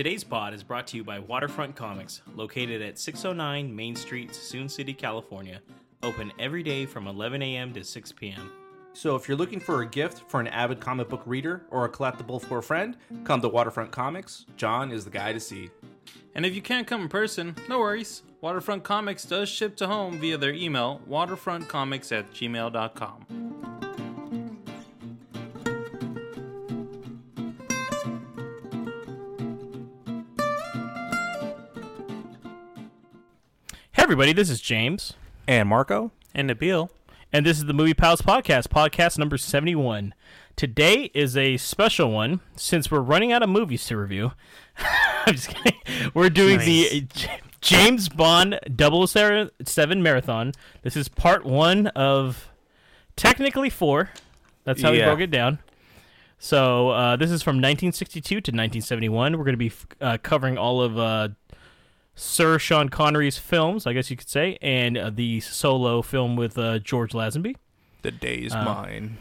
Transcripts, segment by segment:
Today's pod is brought to you by Waterfront Comics, located at 609 Main Street, Suisun City, California. Open every day from 11 a.m. to 6 p.m. So if you're looking for a gift for an avid comic book reader or a collectible for a friend, come to Waterfront Comics. John is the guy to see. And if you can't come in person, no worries. Waterfront Comics does ship to home via their email, waterfrontcomics at gmail.com. everybody, this is James, And Marco? And Nabil. and this is the Movie Pals Podcast, podcast number 71. Today is a special one since we're running out of movies to review. I'm just kidding. We're doing the James Bond 007 marathon. This is part one of technically four. That's how we broke it down. So uh, this is from 1962 to 1971. We're going to be f- uh, covering all of uh, Sir Sean Connery's films, I guess you could say, and uh, the solo film with uh, George Lazenby. The day's Uh, mine.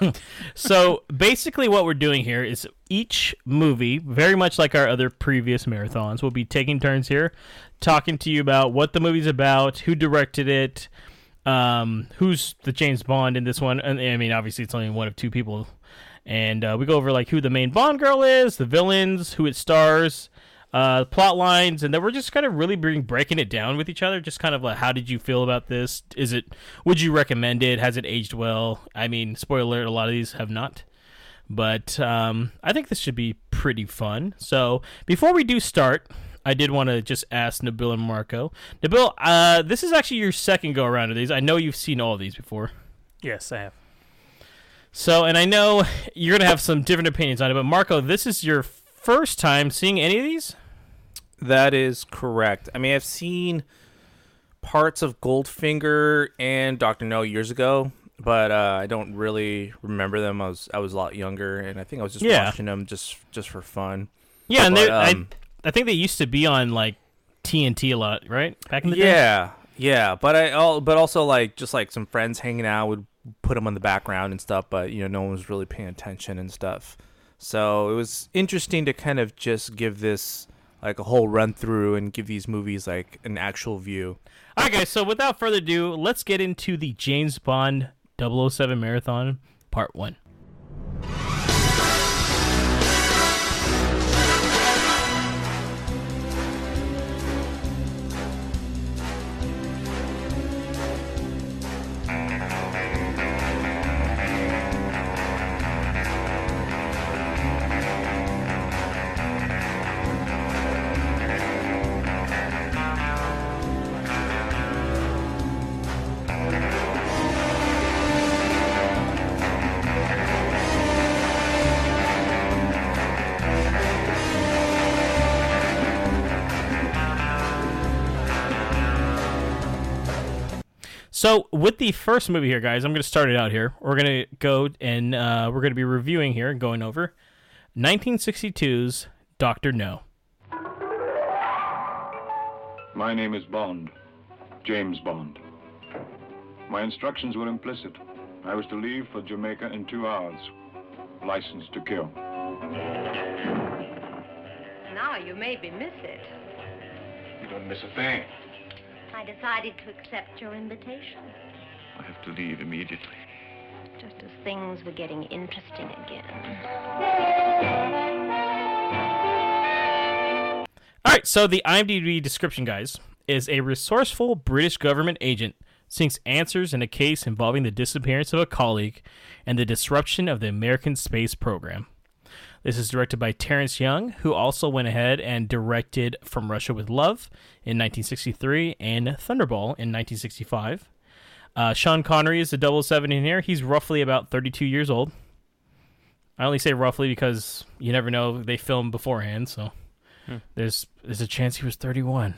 So basically, what we're doing here is each movie, very much like our other previous marathons, we'll be taking turns here, talking to you about what the movie's about, who directed it, um, who's the James Bond in this one. And I mean, obviously, it's only one of two people. And uh, we go over like who the main Bond girl is, the villains, who it stars, uh, plot lines, and then we're just kind of really bring, breaking it down with each other. Just kind of like, how did you feel about this? Is it? Would you recommend it? Has it aged well? I mean, spoiler alert: a lot of these have not. But um, I think this should be pretty fun. So before we do start, I did want to just ask Nabil and Marco. Nabil, uh, this is actually your second go around of these. I know you've seen all of these before. Yes, I have. So, and I know you're gonna have some different opinions on it, but Marco, this is your first time seeing any of these. That is correct. I mean, I've seen parts of Goldfinger and Doctor No years ago, but uh, I don't really remember them. I was I was a lot younger, and I think I was just Yeah. watching them just just for fun. Yeah, and But, they, um, I, I think they used to be on like TNT a lot, right? Back in the day. Yeah, yeah, but I al- but also like just like some friends hanging out would put them on the background and stuff, but you know no one was really paying attention and stuff. So it was interesting to kind of just give this like a whole run through and give these movies like an actual view. All right, guys. So without further ado, let's get into the James Bond 007 marathon part one. So with the first movie here, guys, I'm going to start it out here. We're going to go and uh, we're going to be reviewing here and going over 1962's Doctor No. My name is Bond, James Bond. My instructions were implicit. I was to leave for Jamaica in two hours. License to kill. Now you maybe miss it. You don't miss a thing. I decided to accept your invitation, I have to leave immediately. just as things were getting interesting again. All right, so the IMDb description, guys, is a resourceful British government agent seeks answers in a case involving the disappearance of a colleague and the disruption of the American space program. This is directed by Terrence Young, who also went ahead and directed From Russia with Love in 1963 and Thunderball in 1965. Uh, Sean Connery is the 007 in here. He's roughly about 32 years old. I only say roughly because you never know. They filmed beforehand, so there's there's a chance he was 31.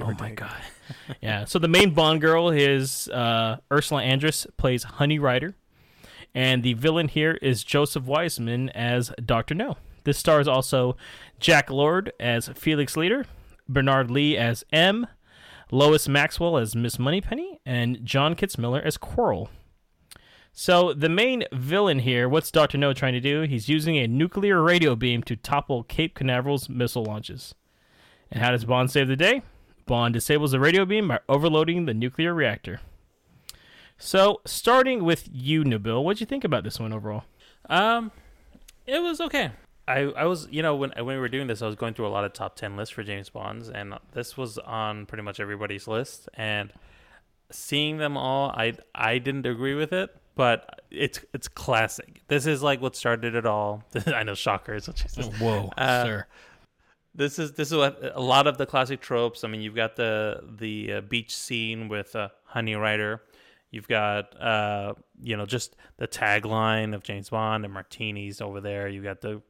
oh my god. yeah. So the main Bond girl is uh, Ursula Andress plays Honey Rider, and the villain here is Joseph Wiseman as Doctor No. This stars also Jack Lord as Felix Leiter, Bernard Lee as M, Lois Maxwell as Miss Moneypenny, and John Kitzmiller as Quarrel. So the main villain here, what's Doctor No trying to do? He's using a nuclear radio beam to topple Cape Canaveral's missile launches. And how does Bond save the day? Bond disables the radio beam by overloading the nuclear reactor. So, starting with you, Nabil, what'd you think about this one overall? Um, it was okay. I, I was you know when when we were doing this, I was going through a lot of top ten lists for James Bonds, and this was on pretty much everybody's list. And seeing them all, I I didn't agree with it, but it's it's classic. This is like what started it all. I know, shocker is what she says. Whoa, Uh, sir. This is this is what a lot of the classic tropes. I mean, you've got the the uh, beach scene with uh, Honey Rider. You've got uh, you know just the tagline of James Bond and martinis over there. You got the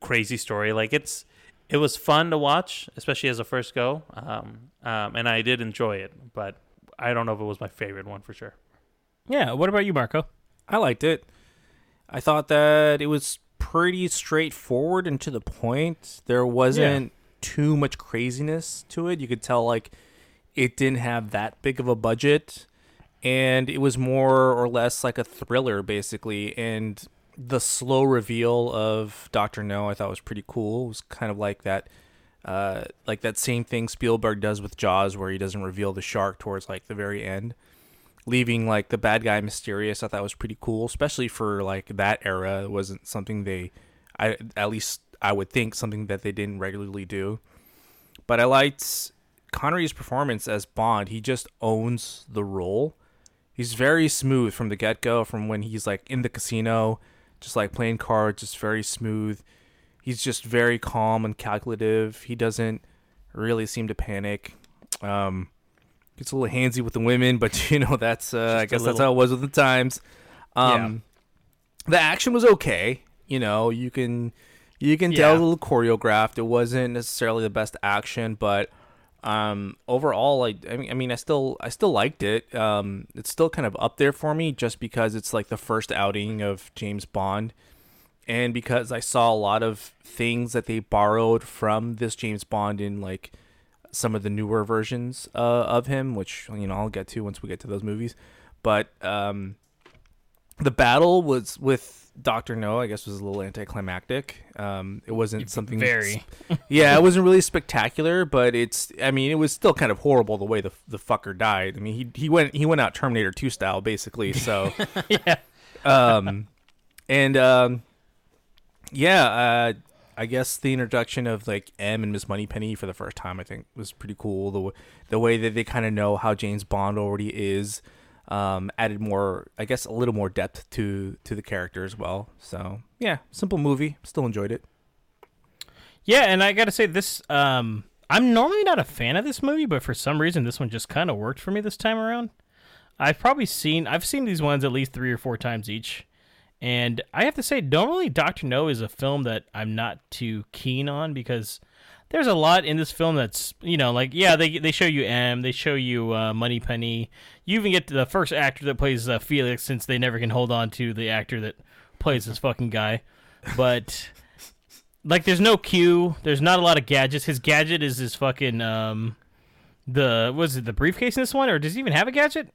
crazy story. Like it's it was fun to watch, especially as a first go. Um, um, and I did enjoy it, but I don't know if it was my favorite one for sure. Yeah, what about you, Marco? I liked it. I thought that it was pretty straightforward and to the point. There wasn't too much craziness to it. You could tell like it didn't have that big of a budget and it was more or less like a thriller basically. And the slow reveal of Dr. No I thought was pretty cool. It was kind of like that uh like that same thing Spielberg does with Jaws where he doesn't reveal the shark towards like the very end leaving like the bad guy mysterious. I thought was pretty cool especially for like that era. It wasn't something they i at least i would think something that they didn't regularly do. But i liked connery's performance as bond. He just owns the role he's very smooth from the get-go from when he's like in the casino just like playing cards just very smooth he's just very calm and calculative he doesn't really seem to panic um gets a little handsy with the women, but you know that's uh, I guess that's how it was with the times. Um, the action was okay. You know, you can you can tell Yeah. a little choreographed. It wasn't necessarily the best action, but um, overall, I, I mean, I still I still liked it. Um, it's still kind of up there for me, just because it's like the first outing of James Bond, and because I saw a lot of things that they borrowed from this James Bond in like some of the newer versions uh, of him, which you know I'll get to once we get to those movies. But um, the battle was with Doctor No. I guess was a little anticlimactic. Um, it wasn't something Very. yeah, it wasn't really spectacular, but it's. I mean, it was still kind of horrible the way the the fucker died. I mean, he he went he went out Terminator Two style basically. So yeah. um, and um, yeah, uh, I guess the introduction of like M and Miss Moneypenny for the first time, I think, was pretty cool. The the way that they kind of know how James Bond already is, um, added more, I guess, a little more depth to to the character as well. So yeah, simple movie, still enjoyed it. Yeah, and I gotta say this. Um, I'm normally not a fan of this movie, but for some reason, this one just kind of worked for me this time around. I've probably seen I've seen these ones at least three or four times each, and I have to say, normally Doctor No is a film that I'm not too keen on because there's a lot in this film that's you know like yeah they they show you M, they show you uh, Moneypenny, you even get to the first actor that plays uh, Felix since they never can hold on to the actor that plays this fucking guy, but like there's no Q, there's not a lot of gadgets. His gadget is his fucking um the was it the briefcase in this one or does he even have a gadget?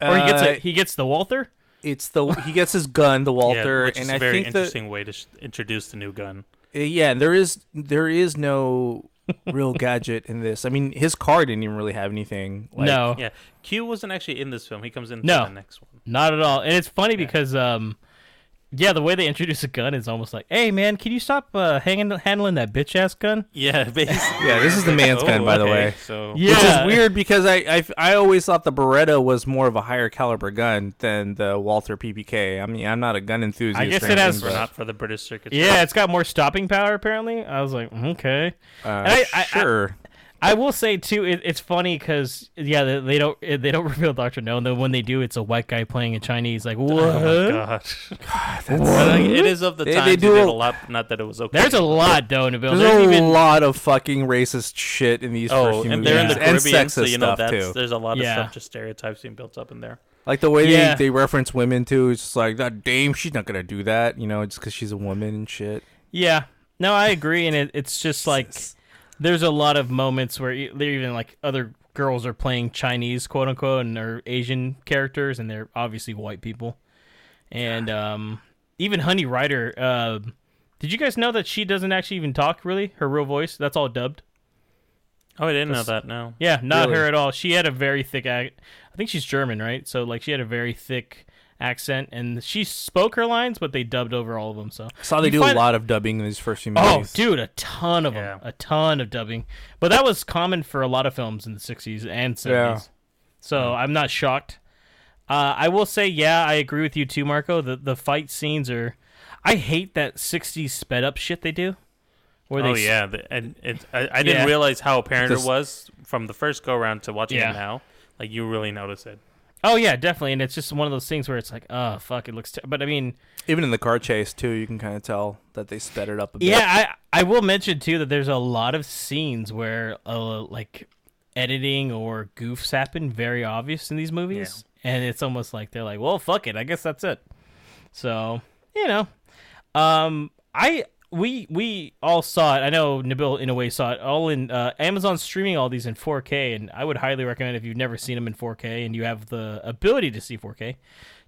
Or he gets Uh, a, he gets the Walther? It's the he gets his gun, the Walther, yeah, which and is very think that interesting way to sh- introduce the new gun. Uh, Yeah, there is there is no real gadget in this. I mean, his car didn't even really have anything. Like, no. Yeah, Q wasn't actually in this film. He comes in No. the next one. Not at all. And it's funny because um yeah, the way they introduce a gun is almost like, "Hey man, can you stop uh, hanging handling that bitch ass gun?" Yeah, basically. Yeah, this is the man's gun, by the okay, way. So Yeah. Which is weird because I, I I always thought the Beretta was more of a higher caliber gun than the Walther PPK. I mean, I'm not a gun enthusiast. I guess it has- but, not for the British circuit. Yeah, it's got more stopping power apparently. I was like, "Okay." uh, And I- I- sure. I will say too, it, it's funny because yeah, they, they don't eh, they don't reveal Doctor No, and then when they do, it's a white guy playing a Chinese. Like what? Oh my god. But, like, it is of the They- times. they They, do did a- a lot. Not that it was okay. There's a lot though, Nabil. There's, There's, a even lot of fucking racist shit in these Oh, first few and movies, they're in the and Caribbean, sexist so you know stuff that's too. there's a lot of Yeah. stuff, just stereotypes being built up in there. Like the way Yeah. they, they reference women too. It's just like that dame. She's not gonna do that, you know, just because she's a woman and shit. yeah. No, I agree, and it, it's just like there's a lot of moments where they're even like other girls are playing Chinese, quote unquote, and they're Asian characters, and they're obviously white people. and um, even Honey Rider. Uh, did you guys know that she doesn't actually even talk really? Her real voice. That's all dubbed. Oh, I didn't know that. No. Yeah, not Really? her at all. She had a very thick I think she's German, right? So like she had a very thick accent, and she spoke her lines, but they dubbed over all of them. So I saw they You do a lot of dubbing in these first few movies. Oh, dude, a ton of Yeah. them, a ton of dubbing. But that was common for a lot of films in the '60s and '70s. Yeah. So I'm not shocked. Uh, I will say, yeah, I agree with you too, Marco. The the fight scenes are. I hate that '60s sped up shit they do. Where Oh they s- yeah, the, and it, I, I didn't Yeah. realize how apparent This- it was from the first go around to watching Yeah. it now. Like you really notice it. Oh yeah, definitely. And it's just one of those things where it's like, oh fuck, it looks. Ter-. But I mean, Even in the car chase too, you can kind of tell that they sped it up a bit. Yeah, I I will mention too that there's a lot of scenes where uh, like editing or goofs happen very obvious in these movies, and it's almost like they're like, well, fuck it, I guess that's it. So you know, um, I we we all saw it. I know Nabil in a way saw it all in uh, Amazon streaming all these in 4K, and I would highly recommend if you've never seen them in 4K and you have the ability to see 4K,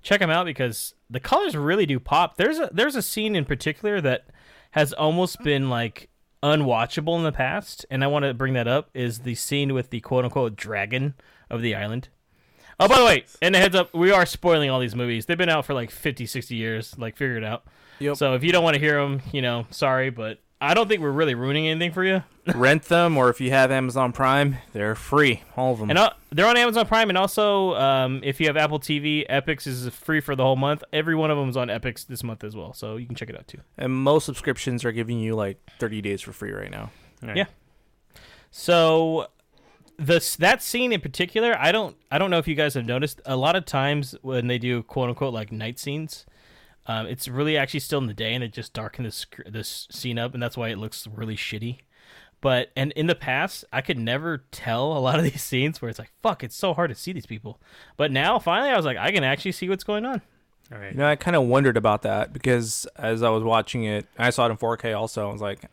check them out because the colors really do pop. There's a there's a scene in particular that has almost been like unwatchable in the past, and I want to bring that up is the scene with the quote unquote dragon of the island. Oh, by the way, and a heads up, we are spoiling all these movies. They've been out for like 50, 60 years. Like, figure it out. Yep. So if you don't want to hear them, you know, sorry, but I don't think we're really ruining anything for you. Rent them, or if you have Amazon Prime, they're free, all of them. And uh, they're on Amazon Prime, and also um, if you have Apple TV, Epix is free for the whole month. Every one of them is on Epix this month as well, so you can check it out too. and most subscriptions are giving you like 30 days for free right now. Right. Yeah. So this that scene in particular, I don't I don't know if you guys have noticed. A lot of times when they do quote unquote like night scenes, um, it's really actually still in the day, and it just darken this this scene up, and that's why it looks really shitty. But and in the past, I could never tell a lot of these scenes where it's like, fuck, it's so hard to see these people. But now, finally, I was like, I can actually see what's going on. All right. You know, I kind of wondered about that because as I was watching it, I saw it in 4K also. I was like,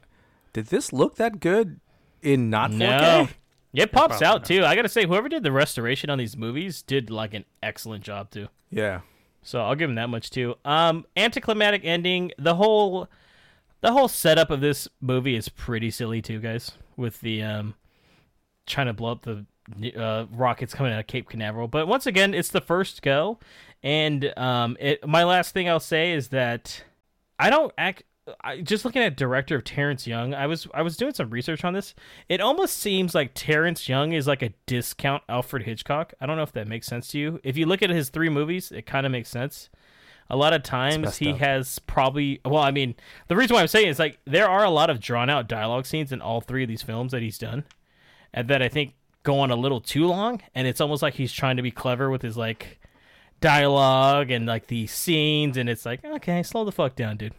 did this look that good in not 4K? No. It pops probably out not. too. I gotta say, whoever did the restoration on these movies did like an excellent job too. Yeah. So I'll give him that much too. Um, anticlimactic ending. The whole, the whole setup of this movie is pretty silly too, guys. With the um, trying to blow up the uh, rockets coming out of Cape Canaveral. But once again, it's the first go, and um, it. My last thing I'll say is that I don't act. I, just looking at director of Terrence Young, I was I was doing some research on this. It almost seems like Terrence Young is like a discount Alfred Hitchcock. I don't know if that makes sense to you. If you look at his three movies, it kind of makes sense. A lot of times he up. has probably well, I mean, the reason why I'm saying is like there are a lot of drawn out dialogue scenes in all three of these films that he's done, and that I think go on a little too long, and it's almost like he's trying to be clever with his like dialogue and like the scenes, and it's like okay, slow the fuck down, dude.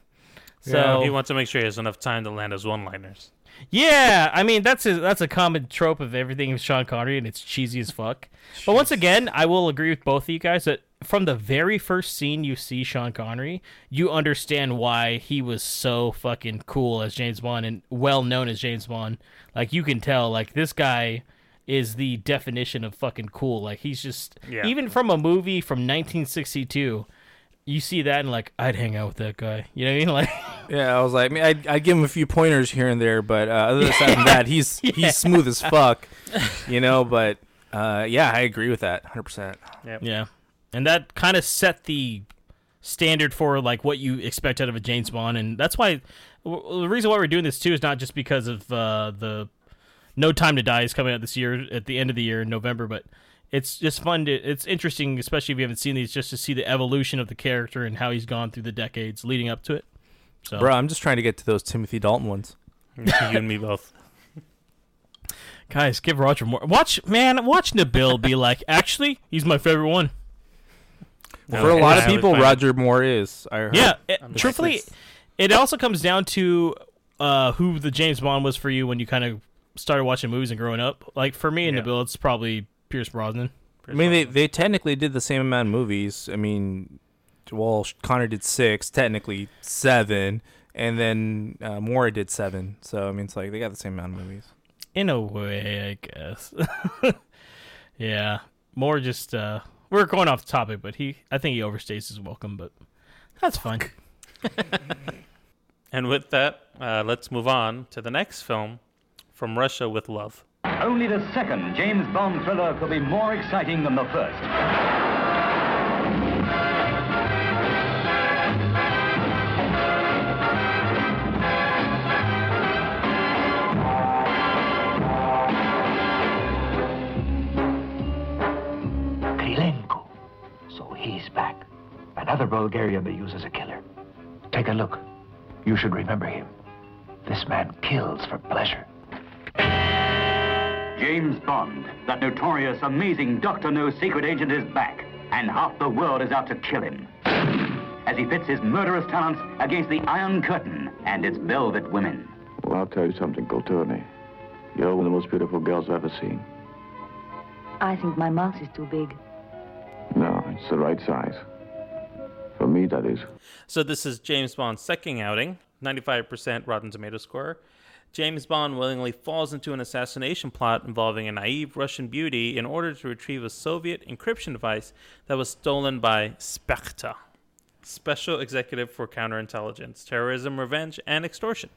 So he wants to make sure he has enough time to land his one-liners. yeah, I mean that's a that's a common trope of everything with Sean Connery, and it's cheesy as fuck. But once again, I will agree with both of you guys that from the very first scene you see Sean Connery, you understand why he was so fucking cool as James Bond and well known as James Bond. Like you can tell, like this guy is the definition of fucking cool. Like he's just Yeah. even from a movie from 1962. You see that and like I'd hang out with that guy. You know what I mean? Like Yeah, I was like, I mean, I'd, I'd give him a few pointers here and there, but uh, other than that, he's he's smooth as fuck, you know. But uh, yeah, I agree with that, hundred percent. Yeah, and that kind of set the standard for like what you expect out of a James Bond, and that's why w- the reason why we're doing this too is not just because of uh, the No Time to Die is coming out this year at the end of the year in November, but it's just fun to it's interesting, especially if you haven't seen these, just to see the evolution of the character and how he's gone through the decades leading up to it. So, Bro, I'm just trying to get to those Timothy Dalton ones. you and me both. guys, give Roger Moore. Watch, man, watch Nabil be like, actually, he's my favorite one. No, For a lot of people, Roger Moore is. I heard. Yeah, it- I'm truthfully, it also comes down to uh, who the James Bond was for you when you kind of started watching movies and growing up. Like for me and Yeah. Nabil, it's probably Pierce Brosnan. I mean, they they technically did the same amount of movies. I mean, well, Connor did six, technically seven, and then uh, Moore did seven. So I mean, it's like they got the same amount of movies. In a way, I guess. yeah, more just uh, we're going off the topic, but he, I think he overstays his welcome. But That's fine. And with that, uh, let's move on to the next film, From Russia with Love. Only the second James Bond thriller could be more exciting than the first. Krilencu. So he's back. Another Bulgarian they use as a killer. Take a look. You should remember him. This man kills for pleasure. James Bond, that notorious, amazing Dr. No secret agent, is back, and half the world is out to kill him. As he pits his murderous talents against the Iron Curtain and its velvet women. Well, I'll tell you something, Colturni. You're one of the most beautiful girls I've ever seen. I think my mouth is too big. No, it's the right size. For me, that is. So this is James Bond's second outing, 95% Rotten Tomato score. James Bond willingly falls into an assassination plot involving a naive Russian beauty in order to retrieve a Soviet encryption device that was stolen by Spectre, Special Executive for Counterintelligence, Terrorism, Revenge, and Extortion.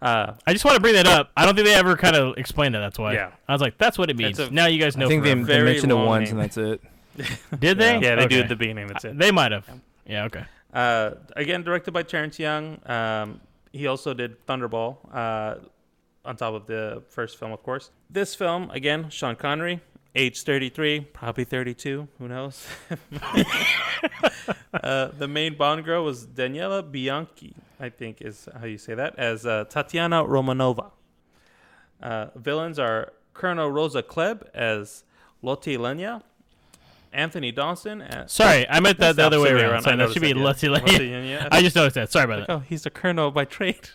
Uh, I just want to bring that up. I don't think they ever kind of explained that. That's why. Yeah. I was like, that's what it means. A- now you guys know. I think they, they mentioned it long once name. and that's it. did they? yeah, they do at the beginning. That's it. They might have. Yeah. Okay. Uh, again, directed by Terrence Young. Um, he also did Thunderball uh, on top of the first film, of course. This film, again, Sean Connery, age 33, probably 32, who knows? uh, the main Bond girl was Daniela Bianchi, I think is how you say that, as uh, Tatiana Romanova. Uh, villains are Colonel Rosa Klebb as Lotte Lenya, Anthony Dawson as. Sorry, I meant that the other way around. Sorry, that should be noticed that, yeah. Letty Letty Lane. I just noticed that. Sorry about Like, that. oh, he's a colonel by trade.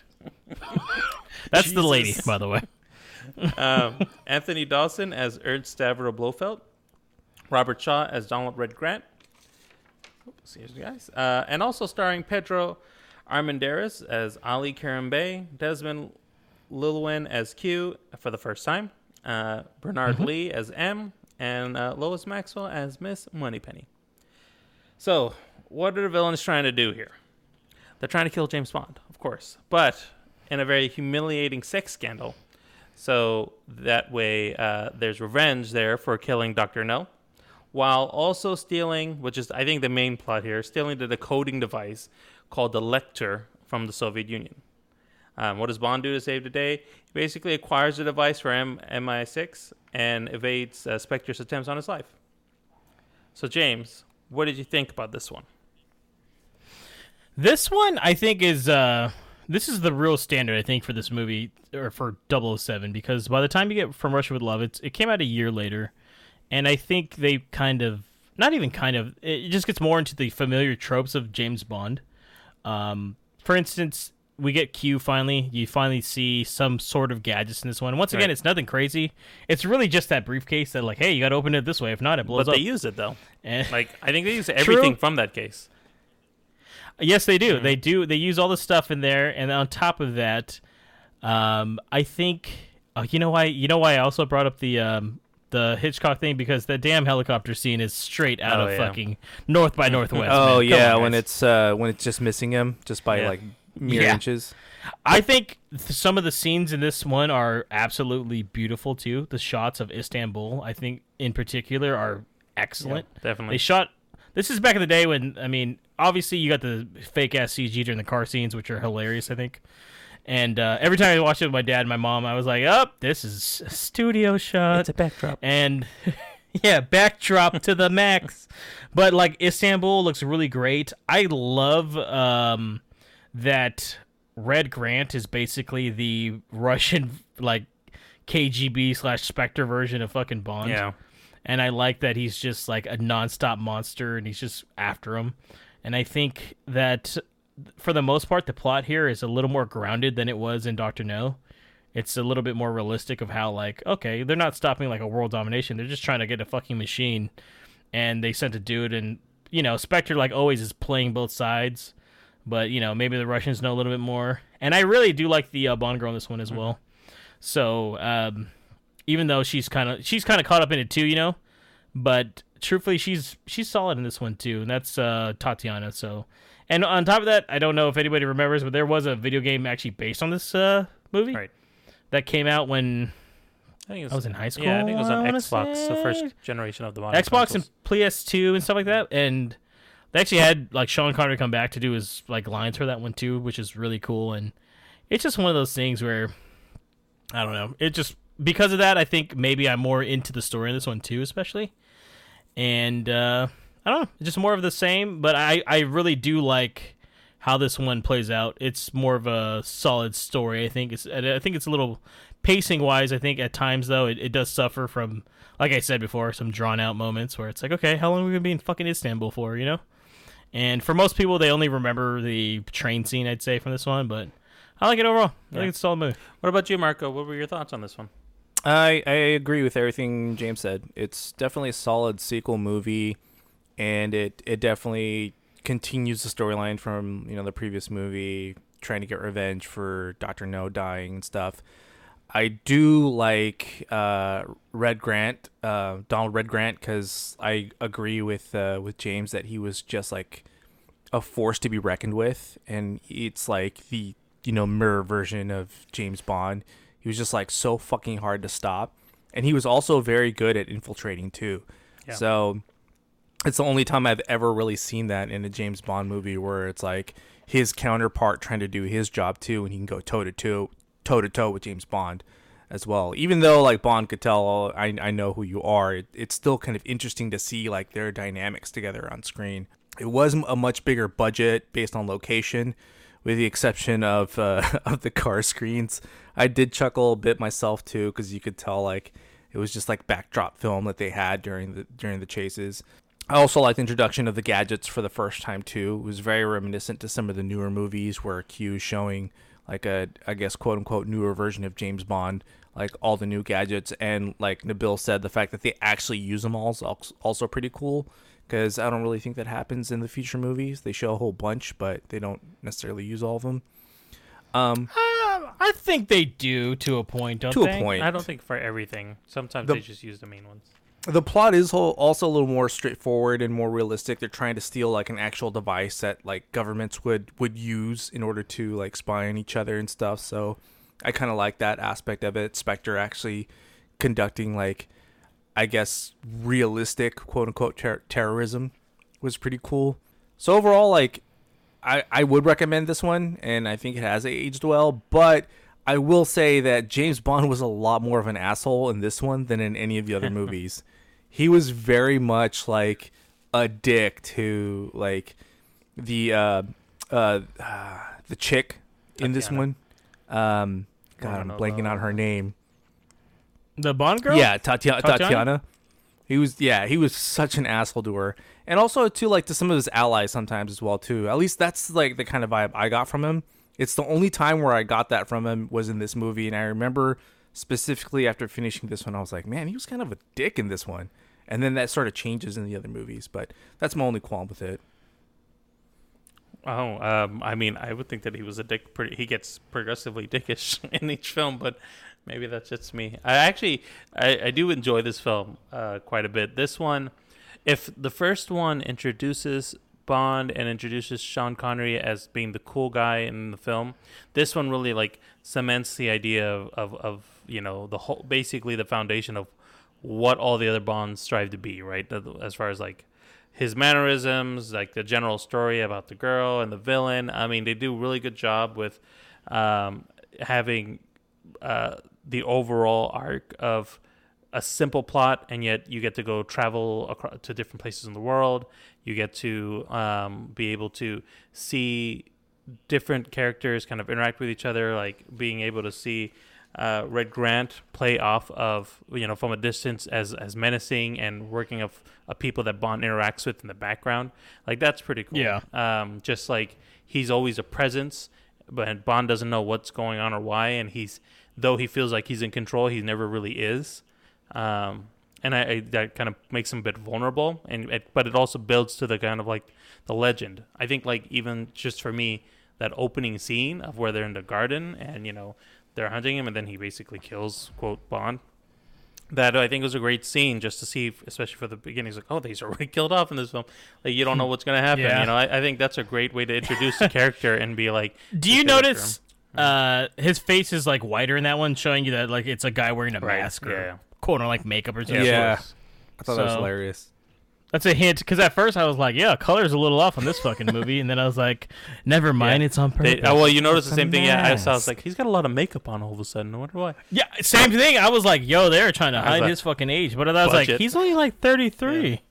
That's the lady, by the way. um, Anthony Dawson as Ernst Stavro Blofeld, Robert Shaw as Donald Red Grant. Excuse me, guys. Uh, and also starring Pedro Armendariz as Ali Kerim Bey, Desmond Llewelyn as Q for the first time, uh, Bernard Lee as M, and uh, Lois Maxwell as Miss Moneypenny. So, what are the villains trying to do here? They're trying to kill James Bond, of course, but in a very humiliating sex scandal. So that way, uh, there's revenge there for killing Dr. No, while also stealing, which is, I think, the main plot here, stealing the decoding device called the Lektor from the Soviet Union. Um, what does Bond do to save the day? He basically acquires the device for M- MI6 and evades uh, Spectre's attempts on his life. So, James, what did you think about this one? This one, I think, is uh, this is the real standard. I think for this movie or for 007 because by the time you get From Russia with Love, it's it came out a year later, and I think they kind of not even kind of it just gets more into the familiar tropes of James Bond. Um, for instance, we get Q finally. You finally see some sort of gadgets in this one. Once again, Right. it's nothing crazy. It's really just that briefcase that like, hey, you got to open it this way. If not, it blows But up. But they use it, though. And- Like, I think they use everything from that case. Yes, they Mm-hmm. do. They do. They use all the stuff in there, and on top of that, um, I think. Oh, you know why? You know why I also brought up the um, the Hitchcock thing because the damn helicopter scene is straight out Oh, of yeah. fucking North by Northwest. Oh man. Yeah, on, when it's uh when it's just missing him just by Yeah. like mere Yeah. inches. I think th- some of the scenes in this one are absolutely beautiful too. The shots of Istanbul, I think, in particular, are excellent. definitely. They shot. This is back in the day when I mean, obviously you got the fake ass CG during the car scenes, which are hilarious. I think. And uh, every time I watched it with my dad and my mom, I was like, "Oh, this is a studio shot." It's a backdrop. and yeah, backdrop to the max. But like Istanbul looks really great. I love um, that Red Grant is basically the Russian like KGB slash Spectre version of fucking Bond. Yeah. and I like that he's just like a nonstop monster and he's just after him. And I think that for the most part, the plot here is a little more grounded than it was in Doctor No. It's a little bit more realistic of how like okay, they're not stopping like a world domination. They're just trying to get a fucking machine, and they sent a dude. And you know, Spectre like always is playing both sides, but you know maybe the Russians know a little bit more. And I really do like the uh, Bond girl in this one as well. So um, even though she's kind of she's kind of caught up in it too, you know, but truthfully she's she's solid in this one too, and that's uh, Tatiana. So And on top of that, I don't know if anybody remembers, but there was a video game actually based on this uh, movie Right. that came out when I think it I was in high school. Yeah, I think it was on Xbox, the first generation of the modern Xbox consoles. and PS2 and stuff like that. And they actually had like Sean Connery come back to do his like lines for that one too, which is really cool. And it's just one of those things where I don't know. It just because of that, I think maybe I'm more into the story in this one too, especially. And uh, I don't know, just more of the same. But I I really do like how this one plays out. It's more of a solid story. I think it's I think it's a little pacing wise. I think at times though it, it does suffer from like I said before some drawn out moments where it's like okay how long are we gonna be in fucking Istanbul for you know. And for most people, they only remember the train scene. I'd say from this one, but I like it overall. I Yeah. think it's a solid movie. What about you, Marco? What were your thoughts on this one? I I agree with everything James said. It's definitely a solid sequel movie, and it it definitely continues the storyline from you know the previous movie, trying to get revenge for Doctor No dying and stuff. I do like uh, Red Grant, uh, Donald Red Grant, because I agree with uh, with James that he was just like a force to be reckoned with, and it's like the you know mirror version of James Bond. He was just like so fucking hard to stop, and he was also very good at infiltrating too. Yeah. So it's the only time I've ever really seen that in a James Bond movie where it's like his counterpart trying to do his job too, and he can go toe to toe, toe to toe with James Bond as well. Even though like Bond could tell, oh, I I know who you are, it, it's still kind of interesting to see like their dynamics together on screen. It was a much bigger budget based on location, with the exception of uh, of the car screens. I did chuckle a bit myself too because you could tell like it was just like backdrop film that they had during the during the chases. I also liked the introduction of the gadgets for the first time too. It was very reminiscent to some of the newer movies where Q showing like a I guess quote unquote newer version of James Bond, like all the new gadgets and like Nabil said, the fact that they actually use them all is also pretty cool because I don't really think that happens in the future movies. They show a whole bunch, but they don't necessarily use all of them. Um, Uh, I think they do to a point, don't to they? a point. I don't think for everything. Sometimes The- they just use the main ones. The plot is also a little more straightforward and more realistic. They're trying to steal like an actual device that like governments would would use in order to like spy on each other and stuff. So I kind of like that aspect of it. Spectre actually conducting like I guess realistic quote unquote ter- terrorism was pretty cool. So overall, like I I would recommend this one, and I think it has aged well. But I will say that James Bond was a lot more of an asshole in this one than in any of the other movies. He was very much like a dick to like the uh uh, the chick in this one. Um, God, I'm blanking on her name. The Bond girl. Yeah, Tatiana, Tatiana? Tatiana. He was yeah, he was such an asshole to her. And also too like to some of his allies sometimes as well too. At least that's like the kind of vibe I got from him. It's the only time where I got that from him was in this movie and I remember specifically after finishing this one I was like, "Man, he was kind of a dick in this one." And then that sort of changes in the other movies, but that's my only qualm with it. Oh, um, I mean, I would think that he was a dick. Pretty, he gets progressively dickish in each film, but maybe that's just me. I actually, I, I do enjoy this film uh, quite a bit. This one, if the first one introduces Bond and introduces Sean Connery as being the cool guy in the film, this one really like cements the idea of, of, of you know the whole basically the foundation of what all the other Bonds strive to be, right? As far as like his mannerisms, like the general story about the girl and the villain. I mean, they do a really good job with um, having uh, the overall arc of a simple plot, and yet you get to go travel across to different places in the world. You get to um, be able to see different characters kind of interact with each other, like being able to see uh, Red Grant play off of you know from a distance as as menacing and working of, of people that Bond interacts with in the background. Like that's pretty cool. Yeah. Um, just like he's always a presence, but Bond doesn't know what's going on or why, and he's though he feels like he's in control, he never really is. Um, and I, I that kind of makes him a bit vulnerable, and it, but it also builds to the kind of like the legend. I think like even just for me, that opening scene of where they're in the garden and you know they're hunting him, and then he basically kills quote Bond. that I think was a great scene just to see, especially for the beginnings, like, oh, these are already killed off in this film. Like, you don't know what's going to happen. Yeah. You know, I, I think that's a great way to introduce the character and be like, Do you character- notice uh, his face is like whiter in that one, showing you that like it's a guy wearing a Right, mask or yeah, yeah. quote or like makeup or something?" Yeah, something. I thought that was hilarious. That's a hint because at first I was like, yeah, color's a little off on this fucking movie, and then I was like, never mind, Yeah. it's on purpose. They, oh, well, you notice the It's a same thing. Yeah, I saw. I was like, he's got a lot of makeup on all of a sudden. I wonder why. yeah, same thing. I was like, yo, they're trying to hide like, his fucking age, but I was like, he's only like thirty three.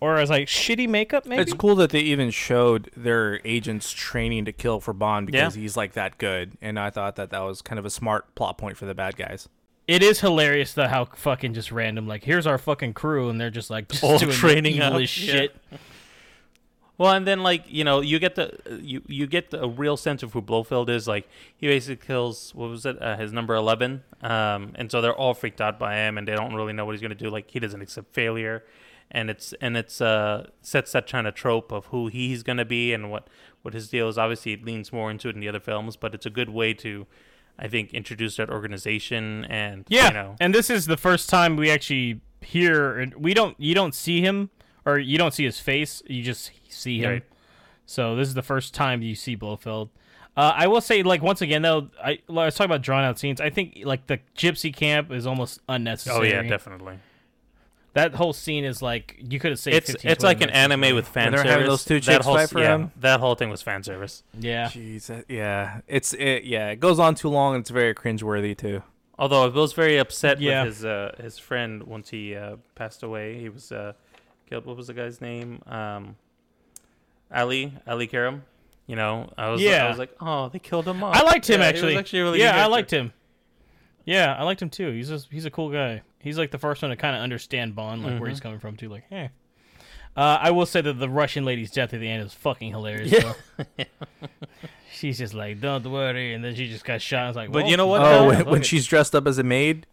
Or I was like, shitty makeup, maybe. It's cool that they even showed their agents training to kill for Bond Yeah. because he's like that good, and I thought that that was kind of a smart plot point for the bad guys. It is hilarious though how fucking just random. Like, here's our fucking crew, and they're just like just All training the up, evilest yeah. shit. Well, and then like you know, you get the you you get the, a real sense of who Blofeld is. Like he basically kills what was it, uh, his number eleven, um, and so they're all freaked out by him, and they don't really know what he's gonna do. Like he doesn't accept failure, and it's and it's uh sets that kind of trope of who he's gonna be and what what his deal is. Obviously, it leans more into it in the other films, but it's a good way to, I think, introduced that organization and Yeah, you know, and this is the first time we actually hear. We don't. You don't see him, or you don't see his face. You just see him. Right. So this is the first time you see Blofeld. Uh, I will say, like once again, though, I, I was talking about drawn out scenes. I think like the gypsy camp is almost unnecessary. oh yeah, definitely. That whole scene is like you could have saved. It's 15, it's like an minutes. anime with fan they're service. having those two that chicks whole fight for yeah, him? That whole thing was fan service. Yeah, Jeez, that- yeah, it's it. Yeah, it goes on too long. and It's very cringeworthy too. Although I was very upset Yeah. with his uh, his friend once he uh, passed away. He was uh, killed. What was the guy's name? Um, Ali Ali Kerim. You know, I was Yeah. I was like, oh, they killed him off. I liked him Yeah, he actually. was actually a really yeah, good I character. liked him. Yeah, I liked him too. He's just, he's a cool guy. He's like the first one to kind of understand Bond, like Mm-hmm. where he's coming from too. Like, hey. Uh, I will say that the Russian lady's death at the end is fucking hilarious. Yeah. She's just like, "Don't worry," and then she just got shot. I was like, But you know what, yeah, Oh, when, when she's dressed up as a maid,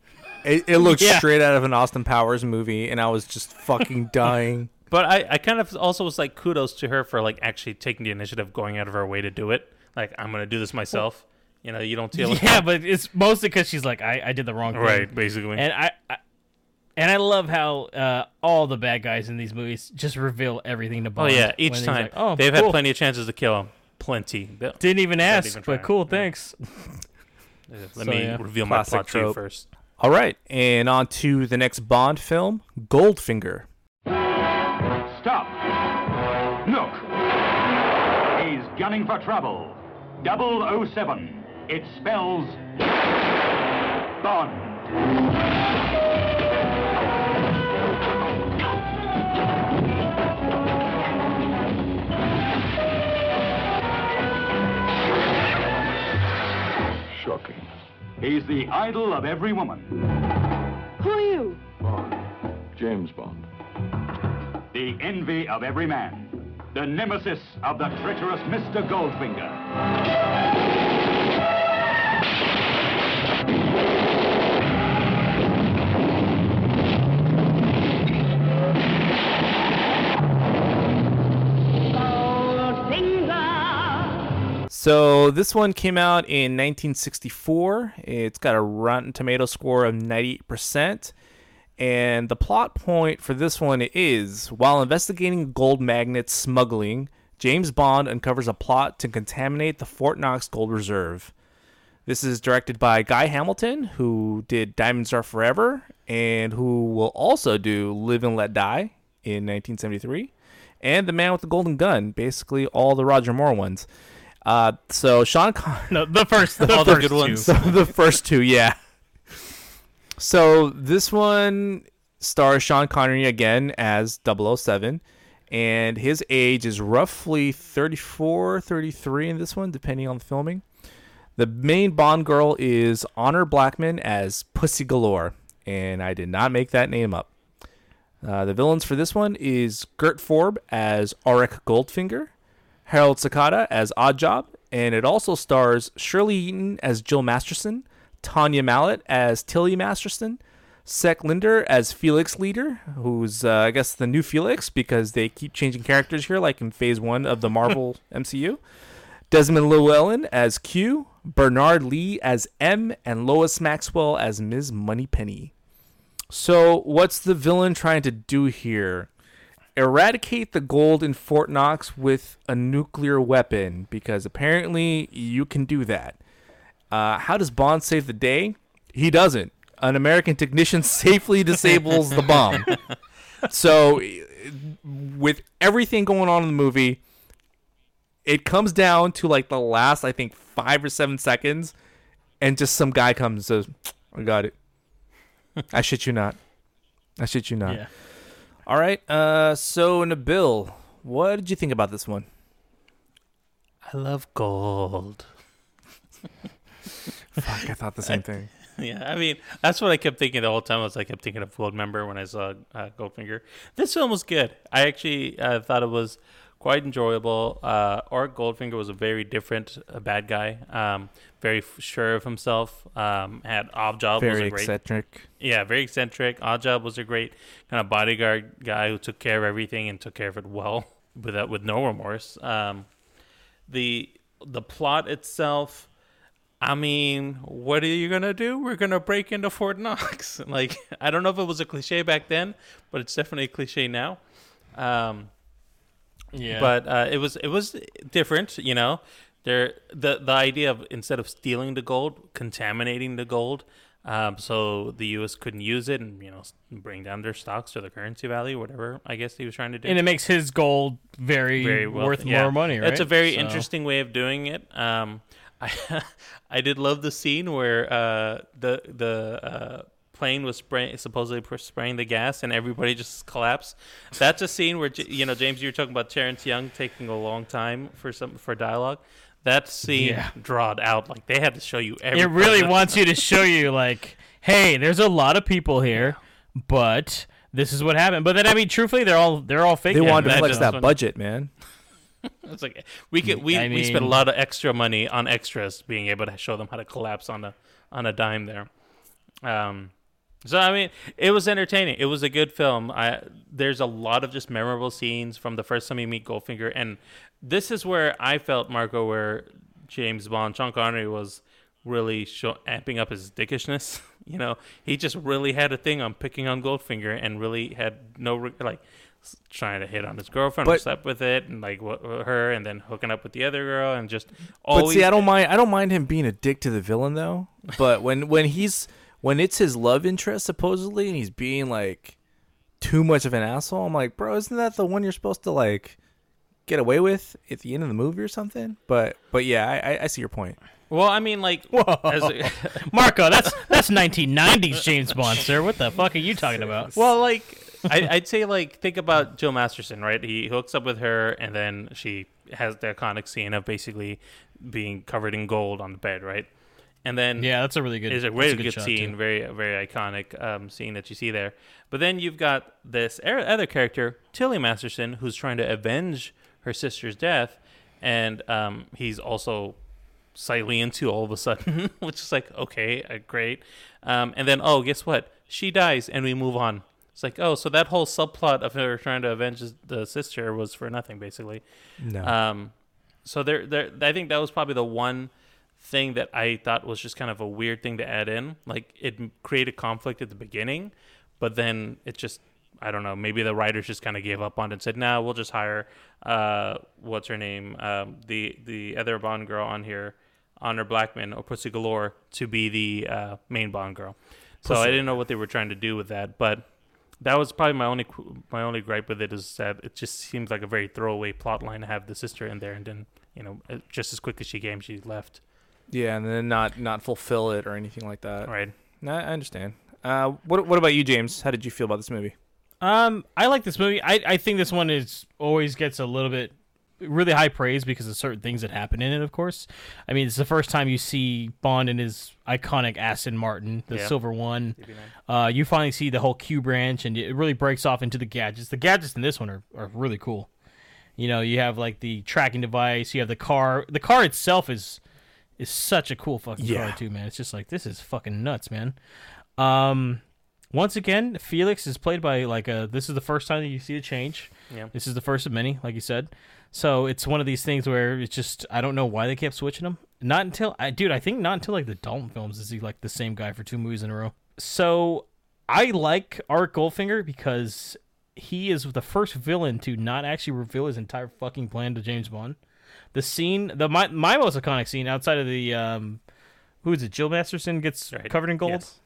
it, it looks Yeah. straight out of an Austin Powers movie, and I was just fucking dying. But I, I kind of also was like kudos to her for like actually taking the initiative, going out of her way to do it. Like I'm gonna do this myself. You know, you don't tell. like, yeah, but it's mostly because she's like, I, I did the wrong thing. right, basically. And I, I and I love how uh, all the bad guys in these movies just reveal everything to Bond. oh yeah, each time like, oh, they've cool. had plenty of chances to kill him. Plenty. They- Didn't even ask, even but cool, Yeah. thanks. Let So, me yeah. reveal my Classic plot to you first. All right, and on to the next Bond film, Goldfinger. Stop! Look! He's gunning for trouble. 007. It spells Bond. Shocking. He's the idol of every woman. Who are you? Bond. James Bond. The envy of every man. The nemesis of the treacherous Mr. Goldfinger. So this one came out in 1964. It's got a Rotten Tomato score of 98%. And the plot point for this one is while investigating gold magnet smuggling, James Bond uncovers a plot to contaminate the Fort Knox Gold Reserve. This is directed by Guy Hamilton, who did Diamonds Are Forever and who will also do Live and Let Die in 1973, and The Man with the Golden Gun, basically all the Roger Moore ones. Uh, so Sean Con- No, the first, the All the first good two. ones. so the first two, yeah. So this one stars Sean Connery again as 007 and his age is roughly 34, 33 in this one depending on the filming. The main Bond girl is Honor Blackman as Pussy Galore and I did not make that name up. Uh, the villains for this one is Gert Fröbe as Auric Goldfinger, Harold Sakata as Oddjob, and it also stars Shirley Eaton as Jill Masterson, Tania Mallet as Tilly Masterson, Cec Linder as Felix Leiter, who's uh, I guess the new Felix because they keep changing characters here, like in Phase One of the Marvel MCU. Desmond Llewelyn as Q, Bernard Lee as M, and Lois Maxwell as Ms. Moneypenny. So, what's the villain trying to do here? Eradicate the gold in Fort Knox with a nuclear weapon because apparently you can do that. Uh, how does Bond save the day? He doesn't. An American technician safely disables the bomb. So, with everything going on in the movie, it comes down to like the last, I think, five or seven seconds, and just some guy comes and says, I got it. I shit you not. I shit you not. Yeah. All right. Uh, so Nabil, what did you think about this one? I love gold. Fuck, I thought the same thing. yeah, I mean that's what I kept thinking the whole time. Was I kept thinking of Goldmember when I saw uh, Goldfinger. This film was good. I actually uh, thought it was quite enjoyable. Uh, Auric Goldfinger was a very different uh, bad guy. Um, very f- sure of himself. Um, had Oddjob was Very a great eccentric. yeah, very eccentric. Oddjob was a great kind of bodyguard guy who took care of everything and took care of it well, without with no remorse. Um, the the plot itself, I mean, what are you gonna do? We're gonna break into Fort Knox. like, I don't know if it was a cliche back then, but it's definitely a cliche now. Um, Yeah. but uh, it was it was different, you know. There the the idea of instead of stealing the gold, contaminating the gold, um, so the U.S. couldn't use it and you know bring down their stocks or the currency value, whatever. I guess he was trying to do. and it makes his gold very, very worth Yeah. more money, right? It's a very So- interesting way of doing it. Um, I I did love the scene where uh, the the uh, plane was spray- supposedly spraying the gas and everybody just collapsed. That's a scene where you know James, you were talking about Terrence Young taking a long time for some for dialogue. That scene Yeah. drawed out like they had to show you every. It really wants you to show you, like, hey, there's a lot of people here, but this is what happened. But then, I mean, truthfully, they're all they're all fake. They wanted to imagine flex this that budget, man. It's like we could we, I we spent a lot of extra money on extras being able to show them how to collapse on a on a dime there. Um, so I mean, it was entertaining. It was a good film. I there's a lot of just memorable scenes from the first time you meet Goldfinger, and this is where I felt Marco, where James Bond, Sean Connery was really show, amping up his dickishness. You know, he just really had a thing on picking on Goldfinger, and really had no like trying to hit on his girlfriend or slept with it, and like what her, and then hooking up with the other girl, and just But always. see, I don't mind. I don't mind him being a dick to the villain though. But when when he's when it's his love interest supposedly, and he's being like too much of an asshole, I'm like, bro, isn't that the one you're supposed to like get away with at the end of the movie or something? But but yeah, I I, see your point. Well, I mean, like, as a- Marco, that's that's 1990s James Bond, sir. What the fuck are you talking about? well, like, I, I'd say, like, think about Jill Masterson, right? He hooks up with her, and then she has the iconic scene of basically being covered in gold on the bed, right? And then Yeah, that's a really good. It's a really good, shot, scene, too. very very iconic um, scene that you see there. But then you've got this er- other character, Tilly Masterson, who's trying to avenge her sister's death, and um, he's also slightly into all of a sudden, which is like okay, uh, great. Um, and then oh, guess what? She dies, and we move on. It's like oh, so that whole subplot of her trying to avenge the sister was for nothing, basically. No. Um, so there, there, I think that was probably the one thing that I thought was just kind of a weird thing to add in. Like it created conflict at the beginning, but then it just, I don't know, maybe the writers just kind of gave up on it and said, "Nah, we'll just hire, uh, what's her name, um, the the other Bond girl on here, Honor Blackman or Pussy Galore, to be the uh, main Bond girl." So I didn't know what they were trying to do with that, but that was probably my only my only gripe with it is that it just seems like a very throwaway plot line to have the sister in there, and then you know uh, just as quick as she came, she left. yeah, and then not not fulfill it or anything like that. Right. No, I understand. Uh, what what about you, James? How did you feel about this movie? Um, I like this movie. I, I think this one is always gets a little bit really high praise because of certain things that happen in it. Of course, I mean it's the first time you see Bond in his iconic Aston Martin, the Yeah. silver one. Uh, you finally see the whole Q branch, and it really breaks off into the gadgets. The gadgets in this one are, are really cool. You know, you have like the tracking device. You have the car. The car itself is is such a cool fucking Yeah. car too, man. It's just like this is fucking nuts, man. Um, once again, Felix is played by like a. This is the first time that you see a change. Yeah. This is the first of many, like you said. So it's one of these things where it's just I don't know why they kept switching him. Not until I, dude, I think not until like the Dalton films is he like the same guy for two movies in a row. So I like Auric Goldfinger because he is the first villain to not actually reveal his entire fucking plan to James Bond. The scene, the my, my most iconic scene outside of the um, who is it? Jill Masterson gets Right. covered in gold. Yes.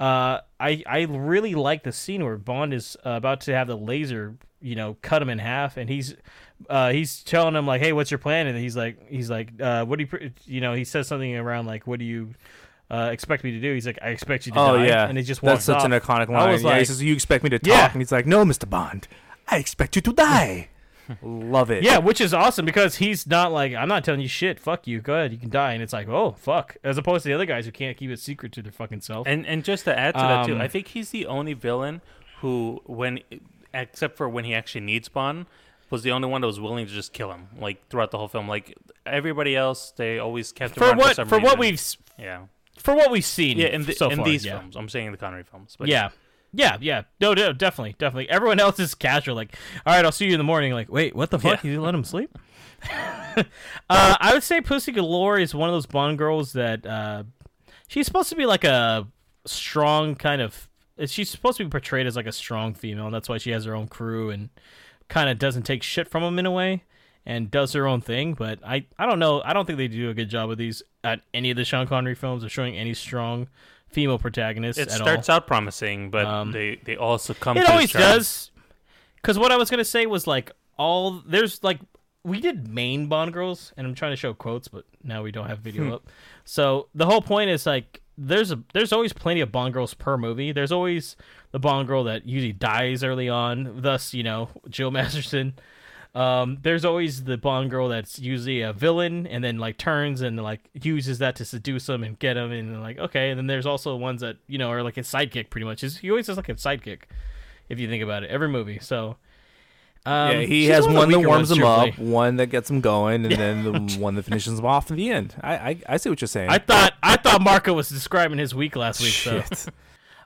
Uh, I I really like the scene where Bond is uh, about to have the laser, you know, cut him in half, and he's uh, he's telling him like, "Hey, what's your plan?" And he's like, he's like, uh, "What do you, pr- you know?" He says something around like, "What do you uh, expect me to do?" He's like, "I expect you to Oh die," yeah, and he just that's walks such off. an iconic line. I line. was yeah, he like- says, "You expect me to talk?" Yeah. And he's like, "No, Mister Bond, I expect you to die." Love it. Yeah, which is awesome because he's not like I'm not telling you shit. Fuck you. Go ahead, you can die. And it's like, oh fuck, as opposed to the other guys who can't keep it secret to their fucking self. And and just to add to that too, Um, I think he's the only villain who, when except for when he actually needs Bond, was the only one that was willing to just kill him like throughout the whole film. Like everybody else, they always kept him for around what some for what we've yeah for what we've seen yeah in, the, so in far, these yeah. films. I'm saying the Connery films, but yeah. Yeah, yeah. No, no, definitely, definitely. Everyone else is casual. Like, all right, I'll see you in the morning. Like, wait, what the fuck? You let him sleep? uh, I would say Pussy Galore is one of those Bond girls that uh, she's supposed to be like a strong kind of. She's supposed to be portrayed as like a strong female, and that's why she has her own crew and kind of doesn't take shit from them in a way and does her own thing. But I, I don't know. I don't think they do a good job with these at any of the Sean Connery films of showing any strong female protagonists. it starts all. out promising, but Um, they they all succumb. It to always does. Because what I was gonna say was like all there's like we did main Bond girls, and I'm trying to show quotes, but now we don't have video Hmm. up. So the whole point is like there's a there's always plenty of Bond girls per movie. There's always the Bond girl that usually dies early on. Thus, you know, Jill Masterson. Um, there's always the Bond girl that's usually a villain and then like turns and like uses that to seduce him and get him and like okay. And then there's also ones that you know are like a sidekick pretty much. Is he always has like a sidekick if you think about it every movie. So um, yeah, he has one, that warms him up, one that gets him going, and then the one that finishes him off in the end. I I, I see what you're saying. I thought I thought Marco was describing his week last week. So. Shit.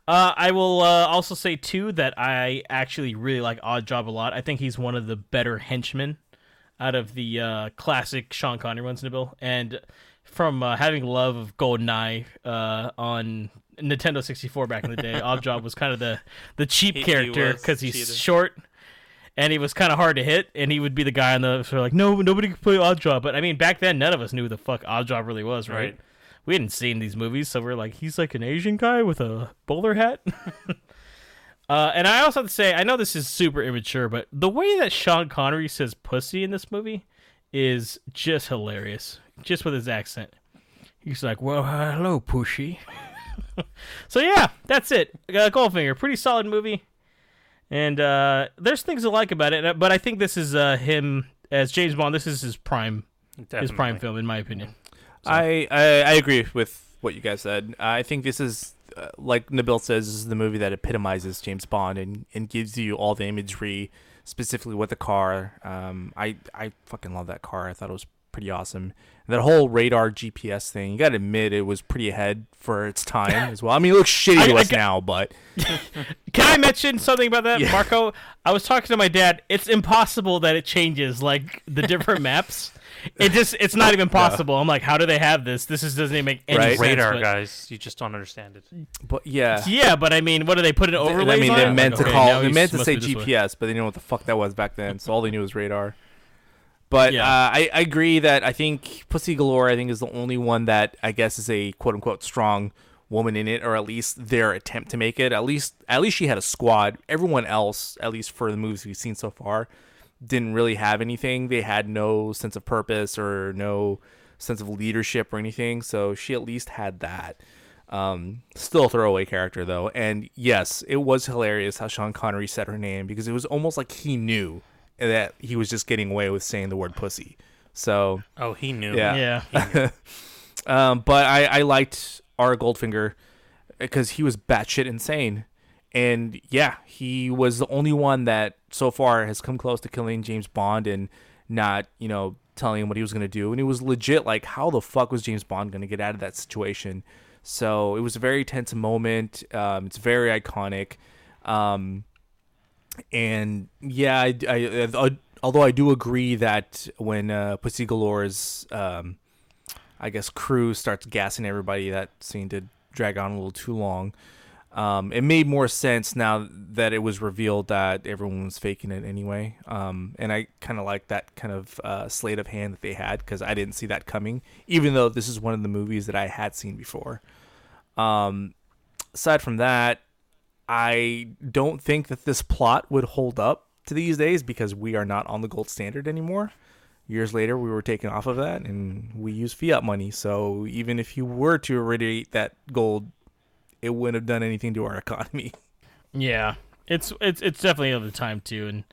Uh, I will uh, also say too that I actually really like Odd Job a lot. I think he's one of the better henchmen out of the uh, classic Sean Connery ones bill. And from uh, having love of GoldenEye uh, on Nintendo 64 back in the day, Odd Job was kind of the the cheap He- he character because he's cheated. short. And he was kind of hard to hit, and he would be the guy on the sort of like, no, nobody could play Odd Job. But I mean, back then, none of us knew who the fuck Odd Job really was, right? Right. We hadn't seen these movies, so we're like, he's like an Asian guy with a bowler hat. uh, and I also have to say, I know this is super immature, but the way that Sean Connery says "pussy" in this movie is just hilarious, just with his accent. He's like, "Well, hello, pushy." so yeah, that's it. Uh, Goldfinger, pretty solid movie, and uh, there's things I like about it. But I think this is uh, him as James Bond. This is his prime, his prime film, in my opinion. I, I I agree with what you guys said. I think this is uh, like Nabil says, this is the movie that epitomizes James Bond and, and gives you all the imagery, specifically with the car. Um, I I fucking love that car. I thought it was pretty awesome. That whole radar GPS thing, you got to admit, it was pretty ahead for its time as well. I mean, it looks shitty I- to I us got- now, but Can I mention something about that, Yeah. Marco? I was talking to my dad. It's impossible that it changes like the different maps. It just it's not even possible. I'm like, how do they have this? This is, doesn't even make any Right. sense. radar but- guys. You just don't understand it. but yeah. Yeah, but I mean, what do they put in overlays? I mean, they it? meant Like, to okay, now call, they meant to say be way. GPS, but they didn't know what the fuck that was back then. So all they knew was radar. But Yeah. uh, I, I agree that I think Pussy Galore, I think, is the only one that I guess is a quote unquote strong woman in it, or at least their attempt to make it. At least, at least she had a squad. Everyone else, at least for the movies we've seen so far, didn't really have anything. They had no sense of purpose or no sense of leadership or anything. So she at least had that. Um, still a throwaway character though, and yes, it was hilarious how Sean Connery said her name because it was almost like he knew that he was just getting away with saying the word pussy. So Oh, he knew. Yeah. Yeah. um, but I, I liked Auric Goldfinger because he was batshit insane. And yeah, he was the only one that so far has come close to killing James Bond and not, you know, telling him what he was going to do. And it was legit like, how the fuck was James Bond going to get out of that situation? So it was a very tense moment. Um, it's very iconic. Um, and yeah, I, I, I- although I do agree that when uh, Pussy Galore's, um, I guess, crew starts gassing everybody, that scene did drag on a little too long. Um, it made more sense now that it was revealed that everyone was faking it anyway. Um, and I kind of like that kind of uh, sleight of hand that they had because I didn't see that coming, even though this is one of the movies that I had seen before. Um, aside from that, I don't think that this plot would hold up to these days because we are not on the gold standard anymore. Years later, we were taken off of that and we use fiat money. So even if you were to irradiate that gold, it wouldn't have done anything to our economy. Yeah, it's it's it's definitely of the time too, and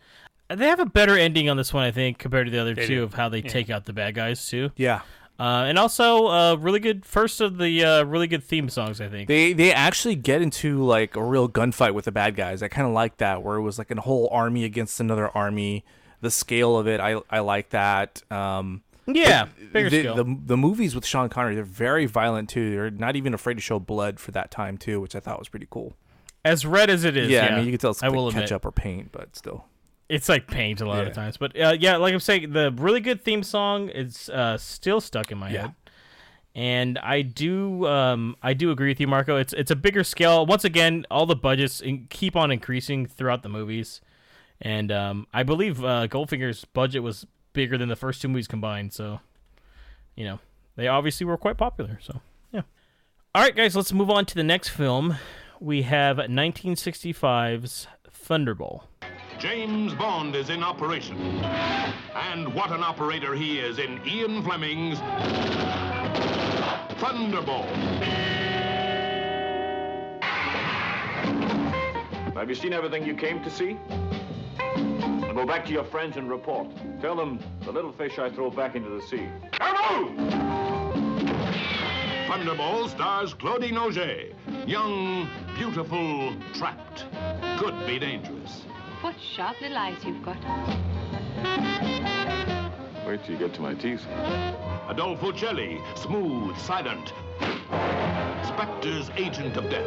they have a better ending on this one, I think, compared to the other They two do. of how they Yeah. take out the bad guys too. Yeah. Uh, and also, uh, really good first of the uh, really good theme songs, I think. They they actually get into like a real gunfight with the bad guys. I kind of like that, where it was like a whole army against another army. The scale of it, I I like that. Um, Yeah, bigger the, scale. The the movies with Sean Connery, they're very violent too. They're not even afraid to show blood for that time too, which I thought was pretty cool. as red as it is, yeah, yeah, I mean you can tell it's I like will admit. ketchup or paint, but still. It's like paint a lot Yeah. of times, but uh, yeah, like I'm saying, the really good theme song is uh, still stuck in my Yeah. head, and I do um, I do agree with you, Marco. It's it's a bigger scale. Once again, all the budgets in, keep on increasing throughout the movies, and um, I believe uh, Goldfinger's budget was bigger than the first two movies combined. So, you know, they obviously were quite popular. So, yeah. All right, guys, let's move on to the next film. We have 1965's Thunderball. James Bond is in operation. And what an operator he is in Ian Fleming's Thunderball. Have you seen everything you came to see? Now go back to your friends and report. Tell them the little fish I throw back into the sea. Come Thunderball stars Claudine Auger. Young, beautiful, trapped. Could be dangerous. What sharp little eyes you've got. Wait till you get to my teeth. Adolfo Celi, smooth, silent. Spectre's agent of death.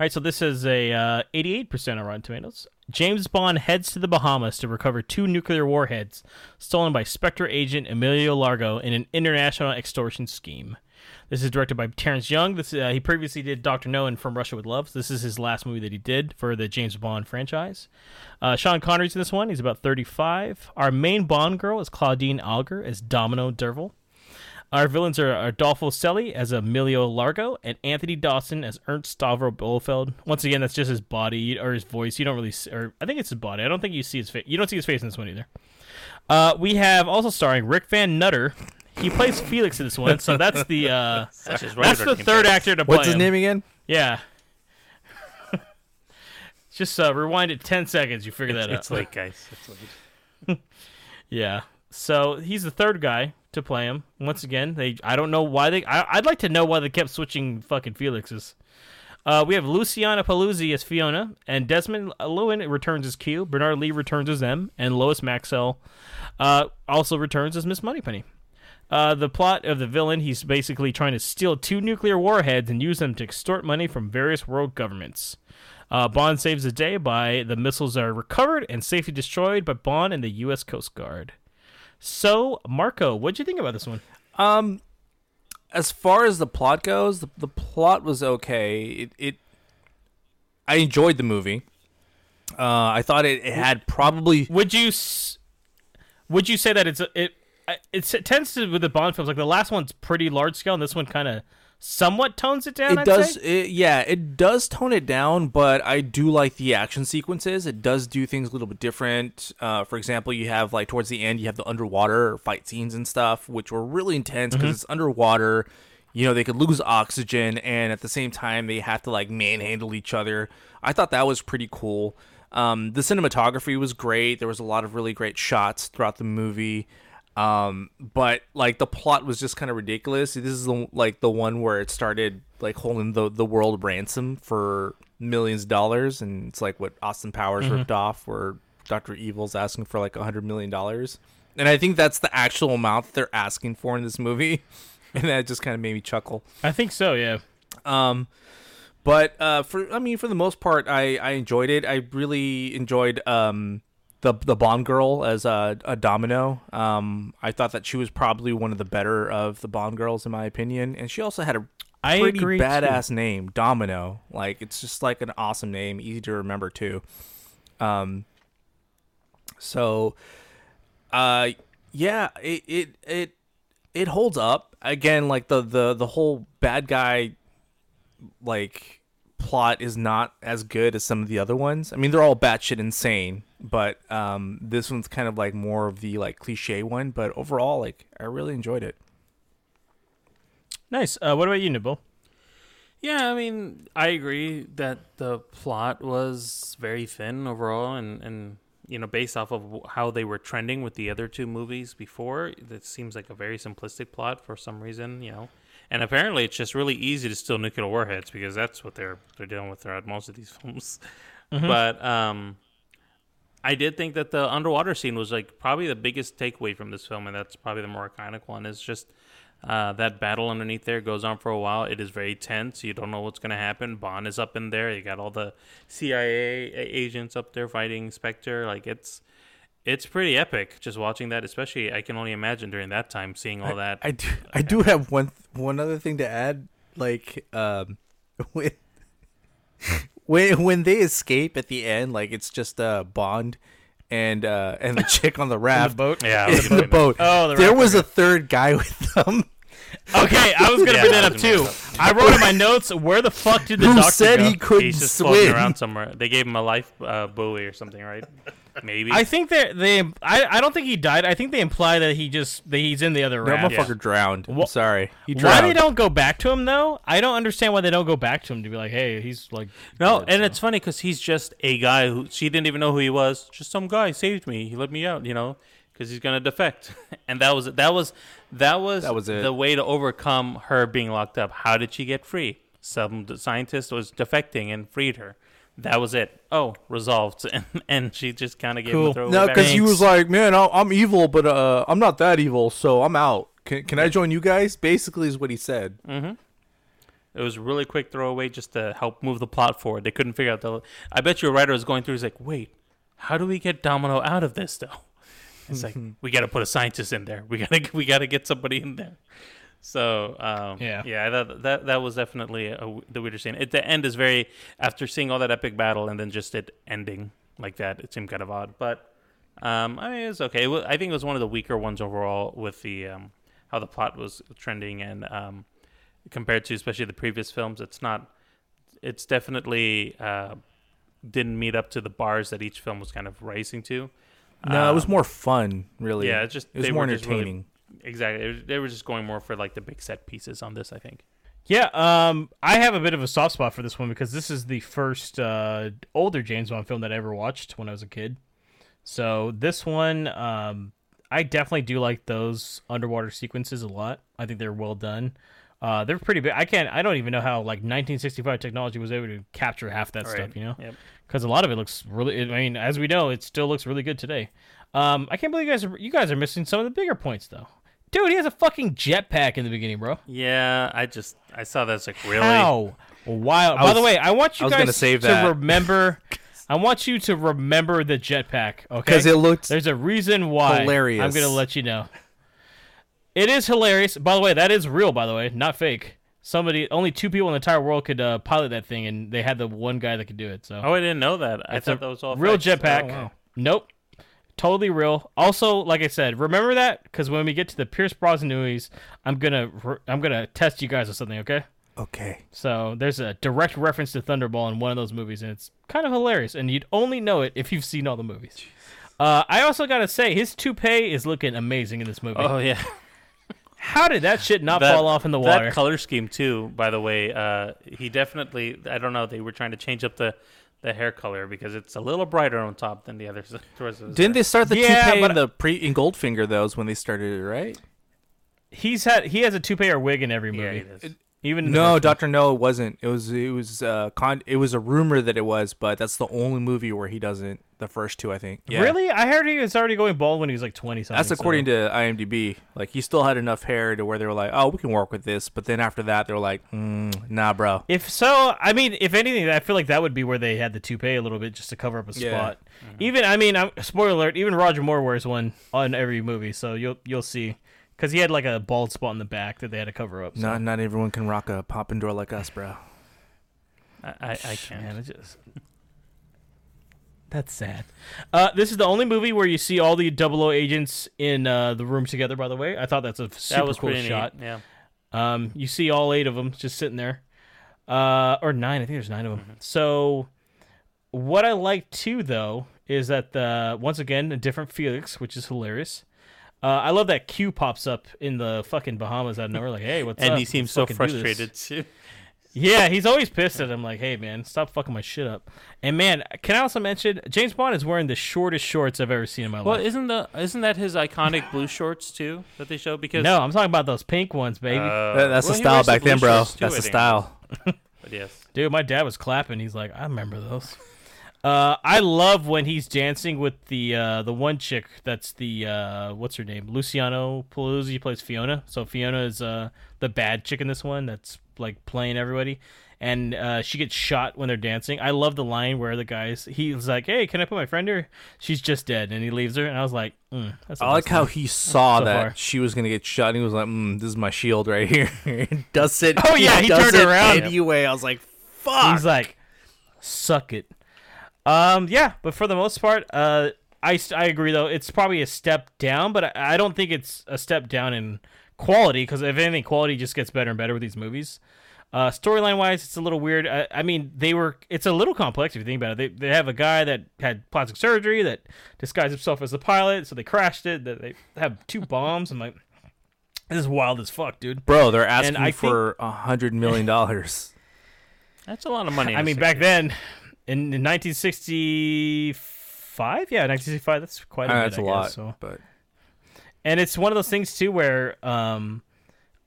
All right, so this is a uh, 88% on Rotten Tomatoes. James Bond heads to the Bahamas to recover two nuclear warheads stolen by Spectre agent Emilio Largo in an international extortion scheme. This is directed by Terrence Young. This uh, he previously did Doctor No and From Russia with Love. This is his last movie that he did for the James Bond franchise. Uh, Sean Connery's in this one. He's about 35. Our main Bond girl is Claudine Auger as Domino Derval. Our villains are Adolfo Celi as Emilio Largo and Anthony Dawson as Ernst Stavro Blofeld. Once again, that's just his body or his voice. You don't really, see, or I think it's his body. I don't think you see his face. You don't see his face in this one either. Uh, we have also starring Rik Van Nutter. He plays Felix in this one, so that's the uh, That's that's the third yeah. actor to play him. What's his him. name again? Yeah. Just uh, rewind it ten seconds. You figure that It's out. It's late, guys. It's late. Yeah. So he's the third guy to play him. Once again, they I don't know why they I, I'd like to know why they kept switching fucking Felixes. Uh, we have Luciana Paluzzi as Fiona, and Desmond Llewelyn returns as Q. Bernard Lee returns as M, and Lois Maxwell uh, also returns as Miss Moneypenny. Uh, the plot of the villain, he's basically trying to steal two nuclear warheads and use them to extort money from various world governments. Uh, Bond saves the day by the missiles are recovered and safely destroyed by Bond and the U.S. Coast Guard. So, Marco, what'd you think about this one? Um, as far as the plot goes, the, the plot was okay. It, it I enjoyed the movie. Uh, I thought it, it had probably Would you would you say that it's a, it it tends to with the Bond films like the last one's pretty large scale and this one kind of somewhat tones it down. it I'd does say? it, yeah it does tone it down but i do like the action sequences it does do things a little bit different uh, for example you have like towards the end you have the underwater fight scenes and stuff which were really intense because Mhm. it's underwater you know they could lose oxygen and at the same time they have to like manhandle each other i thought that was pretty cool um, the cinematography was great there was a lot of really great shots throughout the movie um, but like the plot was just kind of ridiculous. This is the, like the one where it started like holding the the world ransom for millions of dollars, and it's like what Austin Powers Mhm. ripped off, where Doctor Evil's asking for like a hundred million dollars, and I think that's the actual amount they're asking for in this movie, and that just kind of made me chuckle. I think so. Yeah. Um, but uh, for I mean, for the most part, I I enjoyed it. I really enjoyed um the the Bond girl as a, a Domino. Um, I thought that she was probably one of the better of the Bond girls in my opinion, and she also had a I pretty agree, too. badass name, Domino. Like it's just like an awesome name, easy to remember too. Um, so, uh, yeah, it it it it holds up. Again, like the the the whole bad guy like plot is not as good as some of the other ones. I mean, they're all batshit insane, but um, this one's kind of like more of the like cliche one. But overall, like I really enjoyed it. Nice. Uh, what about you, Nabil? Yeah, I mean, I agree that the plot was very thin overall, and and you know, based off of how they were trending with the other two movies before, that seems like a very simplistic plot for some reason, you know. And apparently, it's just really easy to steal nuclear warheads because that's what they're they're dealing with throughout most of these films. Mhm. But um, I did think that the underwater scene was like probably the biggest takeaway from this film, and that's probably the more iconic one. Is just uh, that battle underneath there goes on for a while. It is very tense. You don't know what's going to happen. Bond is up in there. You got all the CIA agents up there fighting Spectre. Like it's it's pretty epic just watching that. Especially I can only imagine during that time seeing all that. I do, I do have one one other thing to add. Like um, when when when they escape at the end, like it's just uh, Bond and uh, and the chick on the raft boat? Yeah, in with the, boat. Oh, the there raft, was a third guy with them. Okay, I was gonna Yeah, bring that that up too. I wrote in my notes where the fuck did the Who doctor said go? he couldn't He's just floating around somewhere. They gave him a life uh, buoy or something, right? Maybe. I think they they I, I don't think he died. I think they imply that he just that he's in the other That raft. motherfucker drowned. I'm Wha- sorry. He drowned. Why drowned. they don't go back to him though? I don't understand why they don't go back to him to be like, hey, he's like No, dead, and so. it's funny because he's just a guy who she didn't even know who he was. Just some guy saved me. He let me out, you know, because he's gonna defect. and that was that was that was That was it. the way to overcome her being locked up. How did she get free? Some scientist was defecting and freed her. That was it. Oh, resolved, and, and she just kind of gave him Cool. a throwaway No, because he was like, "Man, I- I'm evil, but uh, I'm not that evil, so I'm out. Can, can I join you guys?" Basically, is what he said. Mm-hmm. It was a really quick throwaway just to help move the plot forward. They couldn't figure out the. I bet your writer was going through. He's like, wait, how do we get Domino out of this though? It's like we got to put a scientist in there. We gotta we gotta get somebody in there. So um, Yeah. yeah, that that that was definitely a, the weirdest scene. At the end is very after seeing all that epic battle and then just it ending like that. It seemed kind of odd, but um, I mean it was okay. It I think it was one of the weaker ones overall with the um, how the plot was trending and um, compared to especially the previous films. It's not. It's definitely uh, didn't meet up to the bars that each film was kind of racing to. No, it was Um, more fun, really. Yeah, it just it was more were just really- entertaining. exactly. It was- They were just going more for like the big set pieces on this. I think. Yeah, um, I have a bit of a soft spot for this one because this is the first uh, older James Bond film that I ever watched when I was a kid. So this one, um, I definitely do like those underwater sequences a lot. I think they're well done. Uh, they're pretty big. I can't. I don't even know how like 1965 technology was able to capture half that Right. stuff. You know, Yep. because a lot of it looks really. I mean, as we know, it still looks really good today. Um, I can't believe you guys are you guys are missing some of the bigger points though. Dude, he has a fucking jetpack in the beginning, bro. Yeah, I just I saw that's like really. How? Wow. I By the way, I want you I guys gonna save to that. remember. I want you to remember the jetpack, okay? Because it looked There's a reason why. hilarious. I'm gonna let you know. It is hilarious. By the way, that is real. By the way, not fake. Somebody, only two people in the entire world could uh, pilot that thing, and they had the one guy that could do it. So Oh, I didn't know that. I it's thought that was all real fakes. jetpack. Oh, wow. Nope, totally real. Also, like I said, remember that because when we get to the Pierce Brosnan movies, I'm gonna I'm gonna test you guys with something. Okay. okay. So there's a direct reference to Thunderball in one of those movies, and it's kind of hilarious. And you'd only know it if you've seen all the movies. Uh, I also gotta say, his toupee is looking amazing in this movie. Oh yeah. How did that shit not That- fall off in the water? That color scheme too, by the way, uh, he definitely. I don't know. They were trying to change up the, the hair color because it's a little brighter on top than the others. the rest of his Didn't hair. they start the Yeah, toupee but- in the pre in Goldfinger? Those when they started it, right? He's had he has a toupee or wig in every movie. he does. Even No. Doctor No it wasn't. It was it was uh con- it was a rumor that it was, but that's the only movie where he doesn't. The first two, I think. Yeah. Really? I heard he was already going bald when he was like twenty something. That's according to IMDb. Like he still had enough hair to where they were like, "Oh, we can work with this," but then after that, they were like, mm, "Nah, bro." If so, I mean, if anything, I feel like that would be where they had the toupee a little bit just to cover up a Yeah. spot. Even, I mean, I'm, spoiler alert, even Roger Moore wears one on every movie, so you'll you'll see, because he had like a bald spot in the back that they had to cover up. So. Not not everyone can rock a poppin' door like us, bro. I, I, I can't. Man, it just that's sad. Uh, this is the only movie where you see all the double O agents in uh, the room together. By the way, I thought that's a super that was cool pretty neat, shot. Yeah. Um, you see all eight of them just sitting there, uh, or nine. I think there's nine of them. Mm-hmm. So, what I like too, though, is that the once again a different Felix, which is hilarious. Uh, I love that Q pops up in the fucking Bahamas out of nowhere, like, "Hey, what's and up? And he seems Let's so fucking do this." frustrated too. Yeah, he's always pissed at him. Like, hey man, stop fucking my shit up. And man, can I also mention James Bond is wearing the shortest shorts I've ever seen in my Well, life. Well, isn't the isn't that his iconic blue shorts too that they show? Because No, I'm talking about those pink ones, baby. Uh, That- that's well, the style wears the back then, bro. too, That's I the think. style. But yes, Dude, my dad was clapping. He's like, I remember those. Uh, I love when he's dancing with the uh, the one chick that's the uh, what's her name? Luciana Paluzzi plays Fiona. So Fiona is uh, the bad chick in this one that's like playing everybody, and uh, she gets shot when they're dancing. I love the line where the guys he's like, "Hey, can I put my friend here?" She's just dead, and he leaves her, and I was like, mm, "That's." I like how he saw So that far. she was gonna get shot, and he was like, mm, "This is my shield right here." does it? Oh, yeah, he does turned it around. anyway. I was like, "Fuck." He's like, suck it. Um, yeah, but for the most part, uh, I, s- I agree though. It's probably a step down, but I, I don't think it's a step down in quality because if anything, quality just gets better and better with these movies. Uh, storyline wise, it's a little weird. I, I mean, they were. It's a little complex if you think about it. They they have a guy that had plastic surgery that disguised himself as a pilot, so they crashed it. That they have two bombs. I'm like, this is wild as fuck, dude. Bro, they're asking for a hundred million dollars. that's a lot of money. I mean, back 60s. then, in, in 1965, yeah, 1965, that's quite a bit. Uh, that's I a guess, lot, so. but And it's one of those things too where um,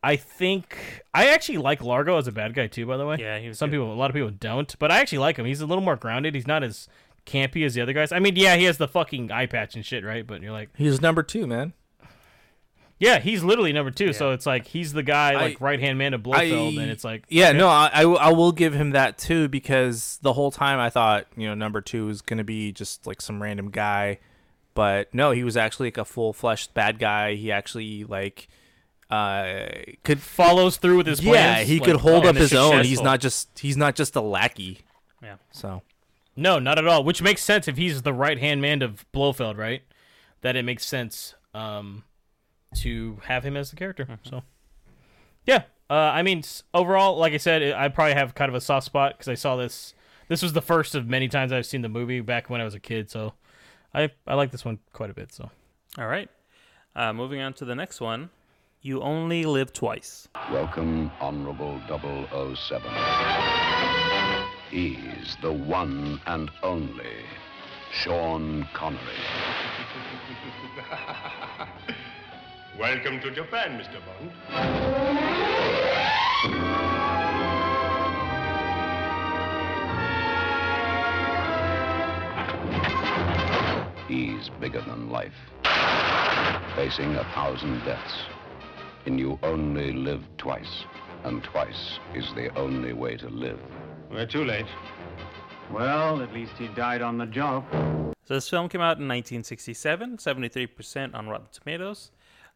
I think I actually like Largo as a bad guy too. By the way, Yeah, he was some good. people, a lot of people don't, but I actually like him. He's a little more grounded. He's not as campy as the other guys. I mean, yeah, he has the fucking eye patch and shit, right? But you're like, he's number two, man. Yeah, he's literally number two. So it's like he's the guy, like right hand man of Blofeld, and it's like, yeah, okay. no, I, I, I will give him that too because the whole time I thought you know number two was gonna be just like some random guy, but no, he was actually like a full fleshed bad guy. He actually like uh could follows through with his yeah he like, could hold oh, up his it's own. He's not just he's not just a lackey. Yeah. So No, not at all. Which makes sense if he's the right hand man of Blofeld, right? That it makes sense um, to have him as the character. So, yeah. Uh, I mean, overall, like I said, I probably have kind of a soft spot because I saw this. This was the first of many times I've seen the movie back when I was a kid. So, I I like this one quite a bit. So, All right. Uh, moving on to the next one. You only live twice. Welcome, Honorable 007. He's the one and only Sean Connery. Welcome to Japan, Mr. Bond. He's bigger than life, facing a thousand deaths. And you only live twice, and twice is the only way to live. We're too late. Well, at least he died on the job. So this film came out in 1967, 73% on Rotten Tomatoes.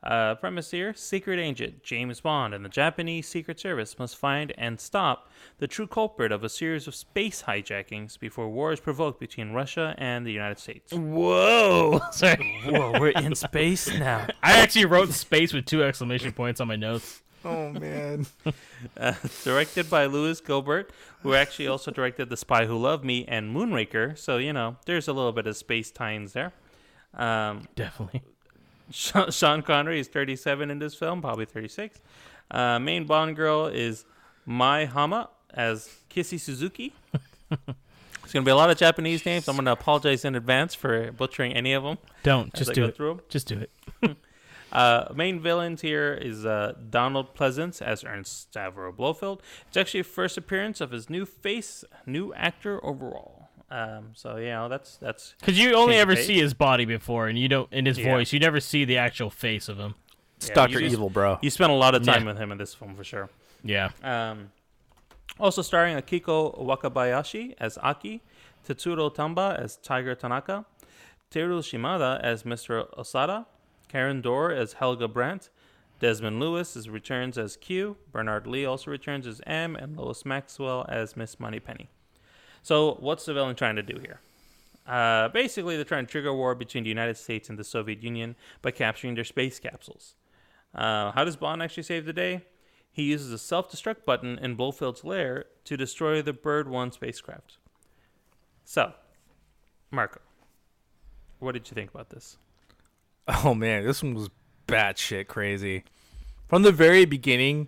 Uh, premise here: Secret agent James Bond and the Japanese Secret Service must find and stop the true culprit of a series of space hijackings before war is provoked between Russia and the United States. whoa, sorry, Whoa, we're in space now. I actually wrote space with two exclamation points on my notes. oh man, Uh, directed by Lewis Gilbert, who actually also directed The Spy Who Loved Me and Moonraker. So you know, there's a little bit of space tie-ins there. Um, Definitely. Sean Connery is 37 in this film, probably 36. Uh, main Bond girl is Mie Hama as Kissy Suzuki. There's gonna be a lot of Japanese names. I'm gonna apologize in advance for butchering any of them. Don't just I do it. through. Just do it. Uh, main villains here is uh, Donald Pleasence as Ernst Stavro Blofeld. It's actually a first appearance of his new face, new actor overall. Um, so you know that's that's Because you only ever see his body before, and you don't in his Yeah. voice. You never see the actual face of him. It's Yeah, Doctor Evil, bro. You spent a lot of time Yeah. with him in this film for sure. Yeah. Um, also starring Akiko Wakabayashi as Aki, Tetsuro Tamba as Tiger Tanaka, Teru Shimada as Mr. Osada, Karin Dor as Helga Brandt, Desmond Llewelyn returns as Q, Bernard Lee also returns as M, and Lois Maxwell as Miss Moneypenny. So, what's the villain trying to do here? Uh, basically, they're trying to trigger a war between the United States and the Soviet Union by capturing their space capsules. Uh, how does Bond actually save the day? He uses a self destruct button in Blofeld's lair to destroy the Bird 1 spacecraft. So, Marco, what did you think about this? Oh man, this one was batshit crazy. From the very beginning,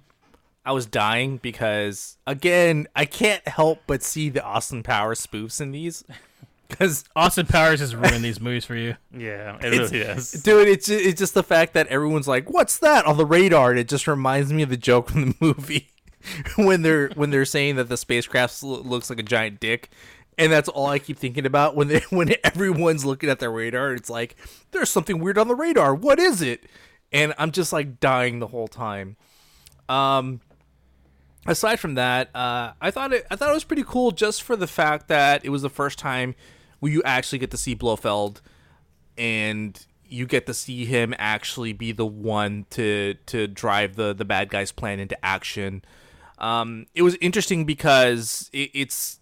I was dying because again, I can't help but see the Austin Powers spoofs in these. Because Austin Powers has ruined these movies for you. Yeah, it It's- really is. dude. It's it's just the fact that everyone's like, "What's that?" on the radar. And it just reminds me of the joke from the movie when they're when they're saying that the spacecraft looks like a giant dick, and that's all I keep thinking about when they when everyone's looking at their radar. It's like there's something weird on the radar. What is it? And I'm just like dying the whole time. Um, aside from that, uh, I thought it I thought it was pretty cool just for the fact that it was the first time where you actually get to see Blofeld and you get to see him actually be the one to to drive the the bad guy's plan into action. Um, it was interesting because it, it's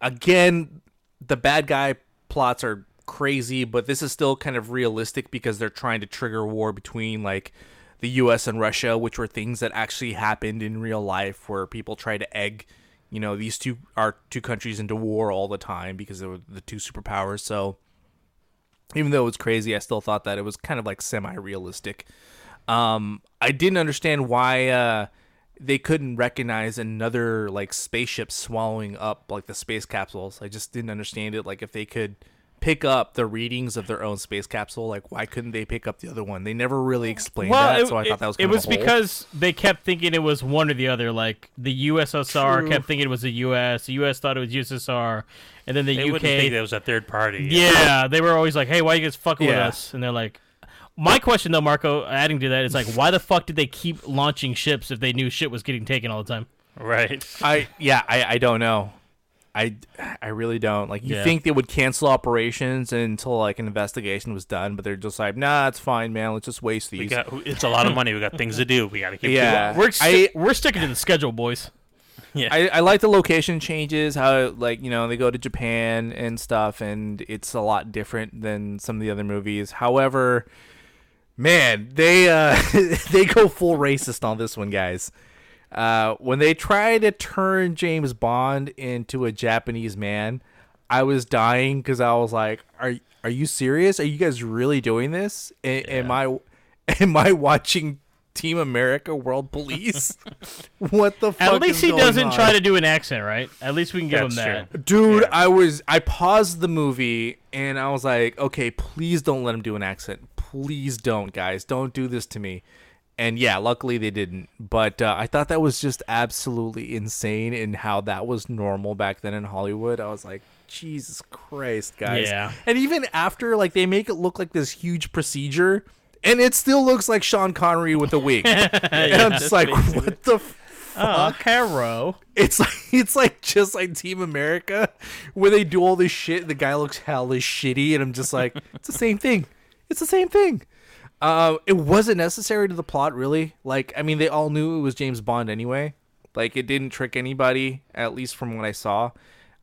again the bad guy plots are crazy, but this is still kind of realistic because they're trying to trigger war between like the U.S. and Russia, which were things that actually happened in real life, where people try to egg, you know, these two our two countries into war all the time because they were the two superpowers. So even though it was crazy, I still thought that it was kind of like semi-realistic. Um, I didn't understand why uh, they couldn't recognize another like spaceship swallowing up like the space capsules. I just didn't understand it. Like if they could pick up the readings of their own space capsule, like why couldn't they pick up the other one? They never really explained that, it, so I it- thought that was it kind was of a hole. because they kept thinking it was one or the other. Like the USSR True. kept thinking it was the US, the US thought it was USSR, and then the They UK. wouldn't think it was a third party. Yeah, they were always like, "Hey, why are you guys fucking with us?" And they're like, "My question though, Marco, adding to that, is like, why the fuck did they keep launching ships if they knew shit was getting taken all the time?" Right. I yeah, I, I don't know. I, I really don't. Like you Yeah. think they would cancel operations until like an investigation was done, but they're just like, nah, it's fine, man. Let's just waste these. We got, it's a lot of money. We got things to do. We got to keep Yeah. doing. We're I- we're sticking to the schedule, boys. Yeah. I, I like the location changes, how like you know they go to Japan and stuff, and it's a lot different than some of the other movies. However, man, they uh they go full racist on this one, guys. Uh, when they try to turn James Bond into a Japanese man, I was dying because I was like, "Are are you serious? Are you guys really doing this? A- Am I am I watching Team America World Police? what the fuck?" At least is he going doesn't on? try to do an accent, right? At least we can give him That's that. Dude, I was I paused the movie and I was like, okay, please don't let him do an accent. Please don't, guys. Don't do this to me. And yeah, luckily they didn't. But uh, I thought that was just absolutely insane in how that was normal back then in Hollywood. I was like, Jesus Christ, guys. Yeah. And even after, like, they make it look like this huge procedure, and it still looks like Sean Connery with a wig. and I'm just like, basically- what the Oh, fuck? Caro. It's like it's like just like Team America, where they do all this shit. The guy looks hella shitty, and I'm just like, it's the same thing. It's the same thing. Uh, it wasn't necessary to the plot, really. Like, I mean, they all knew it was James Bond anyway. Like, it didn't trick anybody, at least from what I saw.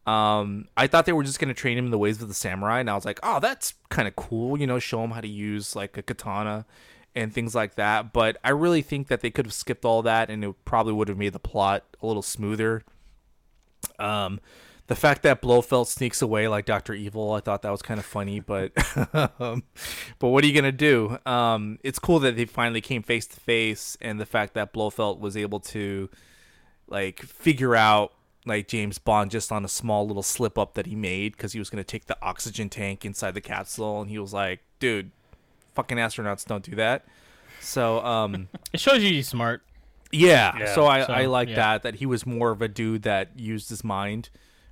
Um, I thought they were just gonna train him in the ways of the samurai, and I was like, oh, that's kind of cool. You know, show him how to use like a katana and things like that. But I really think that they could have skipped all that, and it probably would have made the plot a little smoother. Um, the fact that Blofeld sneaks away like Doctor Evil, I thought that was kind of funny, but um, but what are you gonna do? Um, it's cool that they finally came face to face, and the fact that Blofeld was able to like figure out like James Bond just on a small little slip up that he made because he was gonna take the oxygen tank inside the capsule, and he was like, "Dude, fucking astronauts don't do that. So um, it shows you he's smart. Yeah. Yeah. So I So, I like yeah. that that he was more of a dude that used his mind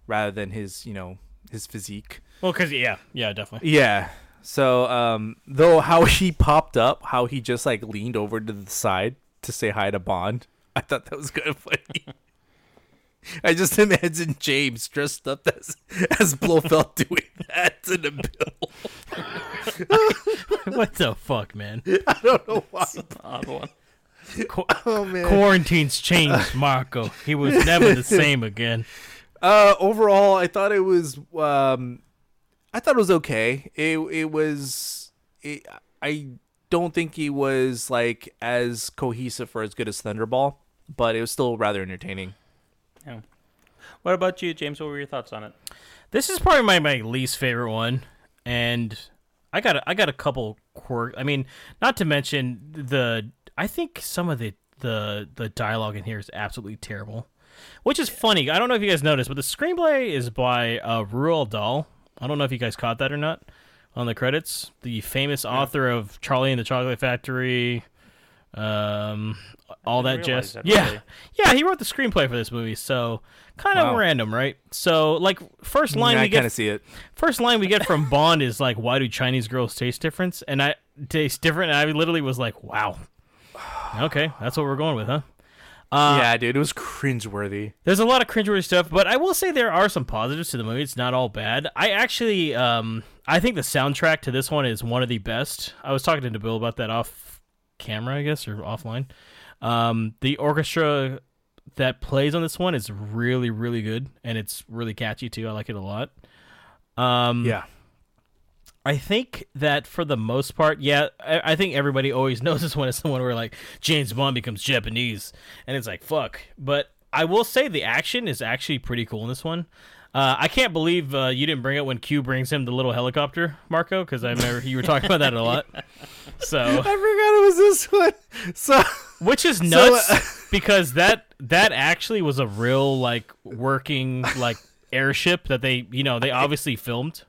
rather than his you know his physique. Well, because yeah, yeah, definitely. Yeah. So, um, though how he popped up, how he just like leaned over to the side to say hi to Bond, I thought that was kind of funny. I just imagine James dressed up as as Blofeld doing that to the bill. what the fuck, man? I don't know why. Odd one. Qu- Oh, man. Quarantine's changed Marco. He was never the same again. Uh, overall, I thought it was um, I thought it was okay. It it was it, I don't think he was like as cohesive or as good as Thunderball, but it was still rather entertaining. Yeah. What about you, James? What were your thoughts on it? This is probably my, my least favorite one, and I got a, I got a couple quirk. I mean, not to mention the. I think some of the the the dialogue in here is absolutely terrible, which is funny. I don't know if you guys noticed, but the screenplay is by uh, Roald Dahl. I don't know if you guys caught that or not on the credits. The famous author of Charlie and the Chocolate Factory, um, all that didn't jazz. that, yeah, really. yeah, he wrote the screenplay for this movie, so kind of Wow. random, right? So, like, first line Yeah, we I get, kinda see it. First line we get from Bond is like, "Why do Chinese girls taste different?" And I taste different. And I literally was like, "Wow, okay, that's what we're going with, huh?" Uh, yeah, dude, it was cringeworthy. there's a lot of cringeworthy stuff, but I will say there are some positives to the movie. It's not all bad. I actually, um, I think the soundtrack to this one is one of the best. I was talking to Bill about that off camera, I guess, or offline. Um, the orchestra that plays on this one is really, really good, and it's really catchy too. I like it a lot. Um, Yeah. I think that for the most part, yeah, I, I think everybody always knows this one is the one where like James Bond becomes Japanese, and it's like fuck. But I will say the action is actually pretty cool in this one. Uh, I can't believe uh, you didn't bring it when Q brings him the little helicopter, Marco, because I remember you were talking about that a lot. So I forgot it was this one. So which is So, nuts uh, because that that actually was a real like working like airship that they you know they obviously filmed.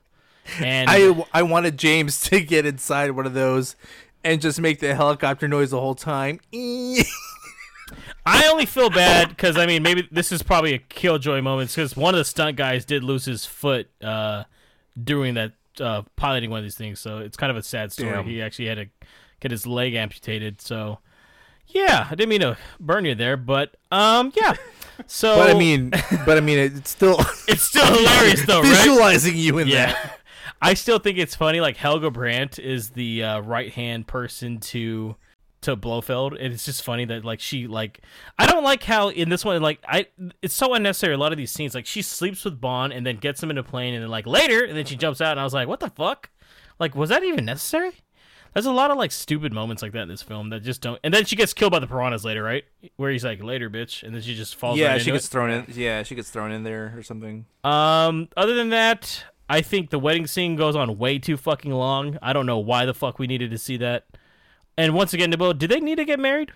And I I wanted James to get inside one of those and just make the helicopter noise the whole time. I only feel bad because I mean maybe this is probably a killjoy moment because one of the stunt guys did lose his foot uh, doing that uh, piloting one of these things, so it's kind of a sad story. Damn. He actually had to get his leg amputated. So yeah, I didn't mean to burn you there, but um yeah. So But I mean, but I mean, it's still it's still hilarious though, right? visualizing you in yeah. that. I still think it's funny. Like Helga Brandt is the uh, right hand person to to Blofeld, and it's just funny that like she like I don't like how in this one like I it's so unnecessary. A lot of these scenes like she sleeps with Bond and then gets him in a plane, and then like later, and then she jumps out, and I was like, what the fuck? Like, was that even necessary? There's a lot of like stupid moments like that in this film that just don't. And then she gets killed by the piranhas later, right? Where he's like, "Later, bitch," and then she just falls. Yeah, right she gets it. thrown in. Yeah, she gets thrown in there or something. Um, other than that, I think the wedding scene goes on way too fucking long. I don't know why the fuck we needed to see that. And once again, Nabo, did they need to get married?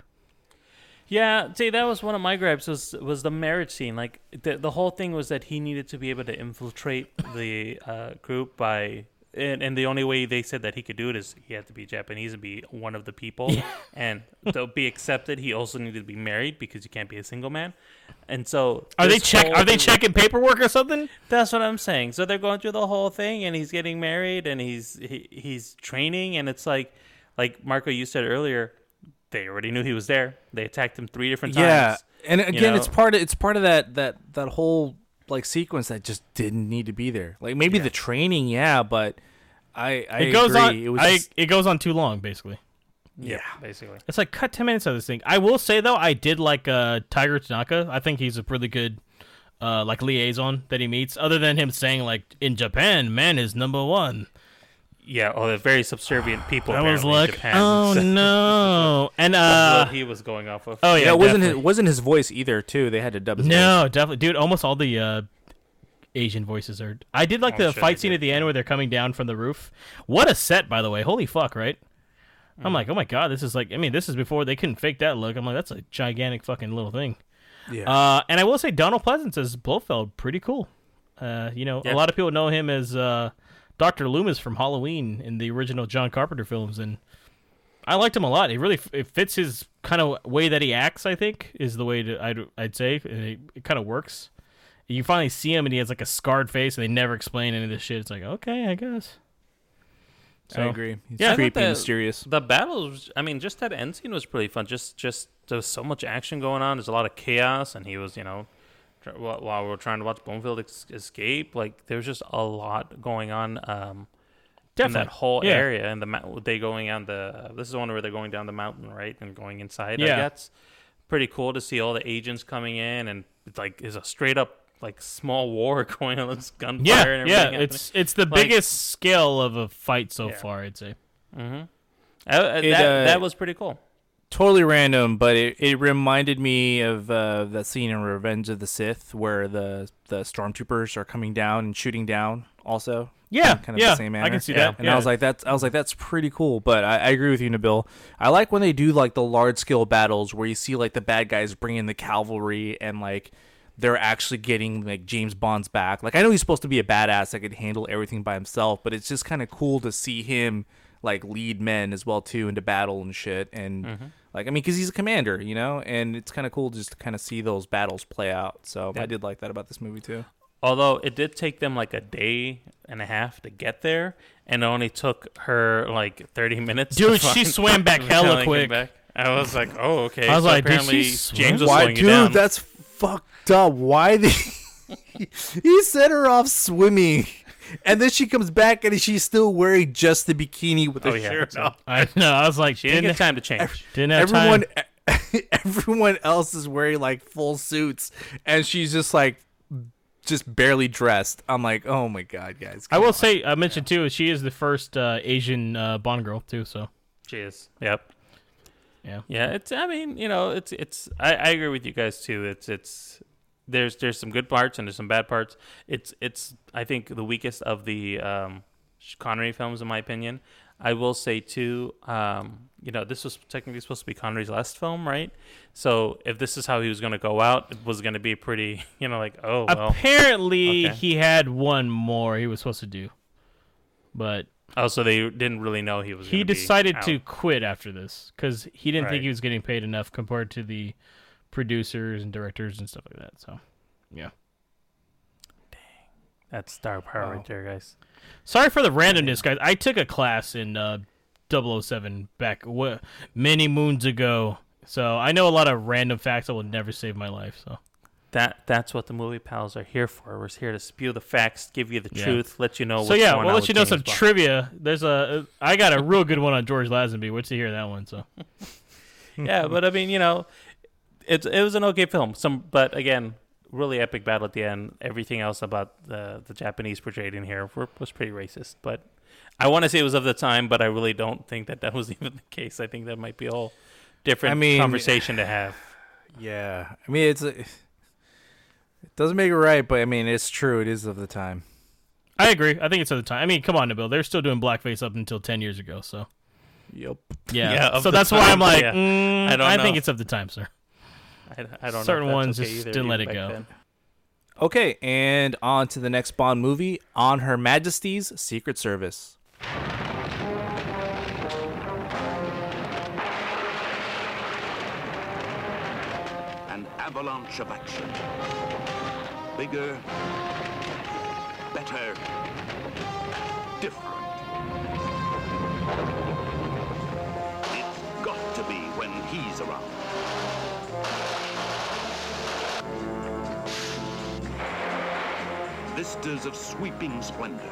Yeah, see, that was one of my gripes was was the marriage scene. Like the the whole thing was that he needed to be able to infiltrate the uh, group by, and, and the only way they said that he could do it is he had to be Japanese and be one of the people, and to be accepted, he also needed to be married because you can't be a single man. And so, Are they check? Are they checking paperwork or something? That's what I'm saying. So they're going through the whole thing, and he's getting married, and he's he, he's training, and it's like, like Marco, you said earlier, they already knew he was there. They attacked him three different times. Yeah, and you again, know? it's part of it's part of that that that whole like sequence that just didn't need to be there. Like maybe the training, yeah, but I I it goes agree. on. It was I, just- it goes on too long, basically. yeah, basically. It's like cut ten minutes of this thing. I will say though, I did like uh, Tiger Tanaka. I think he's a really good uh, like liaison that he meets. Other than him saying like in Japan, man is number one. Yeah, oh, they're very subservient people. I was apparently, in Japan. oh no, and uh, what he was going off of. oh yeah, yeah, it wasn't definitely. his, wasn't his voice either. Too, they had to dub his voice. No, definitely, dude. Almost all the uh, Asian voices are. I did like I'm the sure fight scene at the end where they're coming down from the roof. What a set, by the way. Holy fuck, right? Mm. I'm like, oh my god, this is like. I mean, this is before they couldn't fake that look. I'm like, that's a gigantic fucking little thing. Yeah. Uh, and I will say, Donald Pleasence as Blofeld, pretty cool. Uh, you know, Yeah. a lot of people know him as uh, Doctor Loomis from Halloween in the original John Carpenter films, and I liked him a lot. It really it fits his kind of way that he acts. I think is the way to I'd, I'd say and it, it kind of works. You finally see him, and he has like a scarred face, and they never explain any of this shit. It's like okay, I guess. I agree. He's I thought creepy and the- mysterious. The battles, I mean, just that end scene was pretty fun. Just, just there's so much action going on. There's a lot of chaos, and he was, you know, tr- while while we are trying to watch Blofeld ex- escape, like there's just a lot going on. Um, in that whole Yeah. area, and the mou- they going on the. This is the one where they're going down the mountain, right, and going inside. I Yeah. guess pretty cool to see all the agents coming in, and it's like is a straight up like small war going on. This gunfire. Yeah, and yeah. everything It's it's the Like- biggest scale of a fight so Yeah. far. I'd say. Mm-hmm. Uh, It, that, uh, that was pretty cool. Totally random, but it, it reminded me of uh, that scene in Revenge of the Sith where the the stormtroopers are coming down and shooting down. Also, Yeah, kind of yeah, the same manner. I can see that, And yeah. I was like, that's I was like, that's pretty cool. But I, I agree with you, Nabil. I like when they do like the large scale battles where you see like the bad guys bring in the cavalry and like they're actually getting like James Bond's back. Like I know he's supposed to be a badass that could handle everything by himself, but it's just kind of cool to see him like lead men as well too into battle and shit. And Mhm. Like I mean, because he's a commander, you know, and it's kind of cool just to kind of see those battles play out. So Yeah. I did like that about this movie too. Although it did take them like a day and a half to get there, and it only took her like thirty minutes. to Dude, she find- swam back hella quick. back. I was like, oh okay. I was So like, did she apparently swim? James was Why, slowing dude? down. That's fucked up. Why the? he set her off swimming, and then she comes back and she's still wearing just the bikini with the Oh, yeah, shirt so- on. I know. I was like, she didn't have time to change. Didn't have everyone, time. everyone else is wearing like full suits, and she's just like, just barely dressed. I'm like, oh my god, guys. I will on. say, I mentioned too, she is the first uh, Asian uh, Bond girl too. So She is. Yep. Yeah. Yeah. It's. I mean, you know, it's. It's. I, I agree with you guys too. It's. It's. There's. There's some good parts and there's some bad parts. It's. It's. I think the weakest of the um, Connery films, in my opinion. I will say too. Um, you know, this was technically supposed to be Connery's last film, right? So if this is how he was going to go out, it was going to be pretty. You know, like oh well. apparently okay. he had one more he was supposed to do, but Oh, so they didn't really know he was. he decided to quit after this because he didn't Right. think he was getting paid enough compared to the producers and directors and stuff like that. So, yeah. Dang, that's star power right there, guys. Sorry for the randomness, guys. I took a class in uh, 007 back wh- many moons ago, so I know a lot of random facts that will never save my life. So That that's what the movie pals are here for. We're here to spew the facts, give you the Yeah. truth, let you know. So what's yeah, going we'll on let you know James some Bond. trivia. There's a I got a real good one on George Lazenby. Wait to hear that one. So yeah, but I mean, you know, it's it was an okay film. Some, but again, really epic battle at the end. Everything else about the the Japanese portrayed in here were, was pretty racist. But I want to say it was of the time, but I really don't think that that was even the case. I think that might be a whole different I mean- conversation to have. Yeah, I mean it's it doesn't make it right, but I mean it's true. It is of the time. I agree. I think it's of the time. I mean, come on, Nabil. They're still doing blackface up until ten years ago. So Yep. yeah. Yeah, so the that's why I'm like, yeah. mm, I I, don't think know. it's of the time, sir. I, I don't Certain know if ones okay just either, didn't let it go. then. Okay, and on to the next Bond movie, On Her Majesty's Secret Service. An avalanche of action. Bigger, better, different. Vistas of sweeping splendor.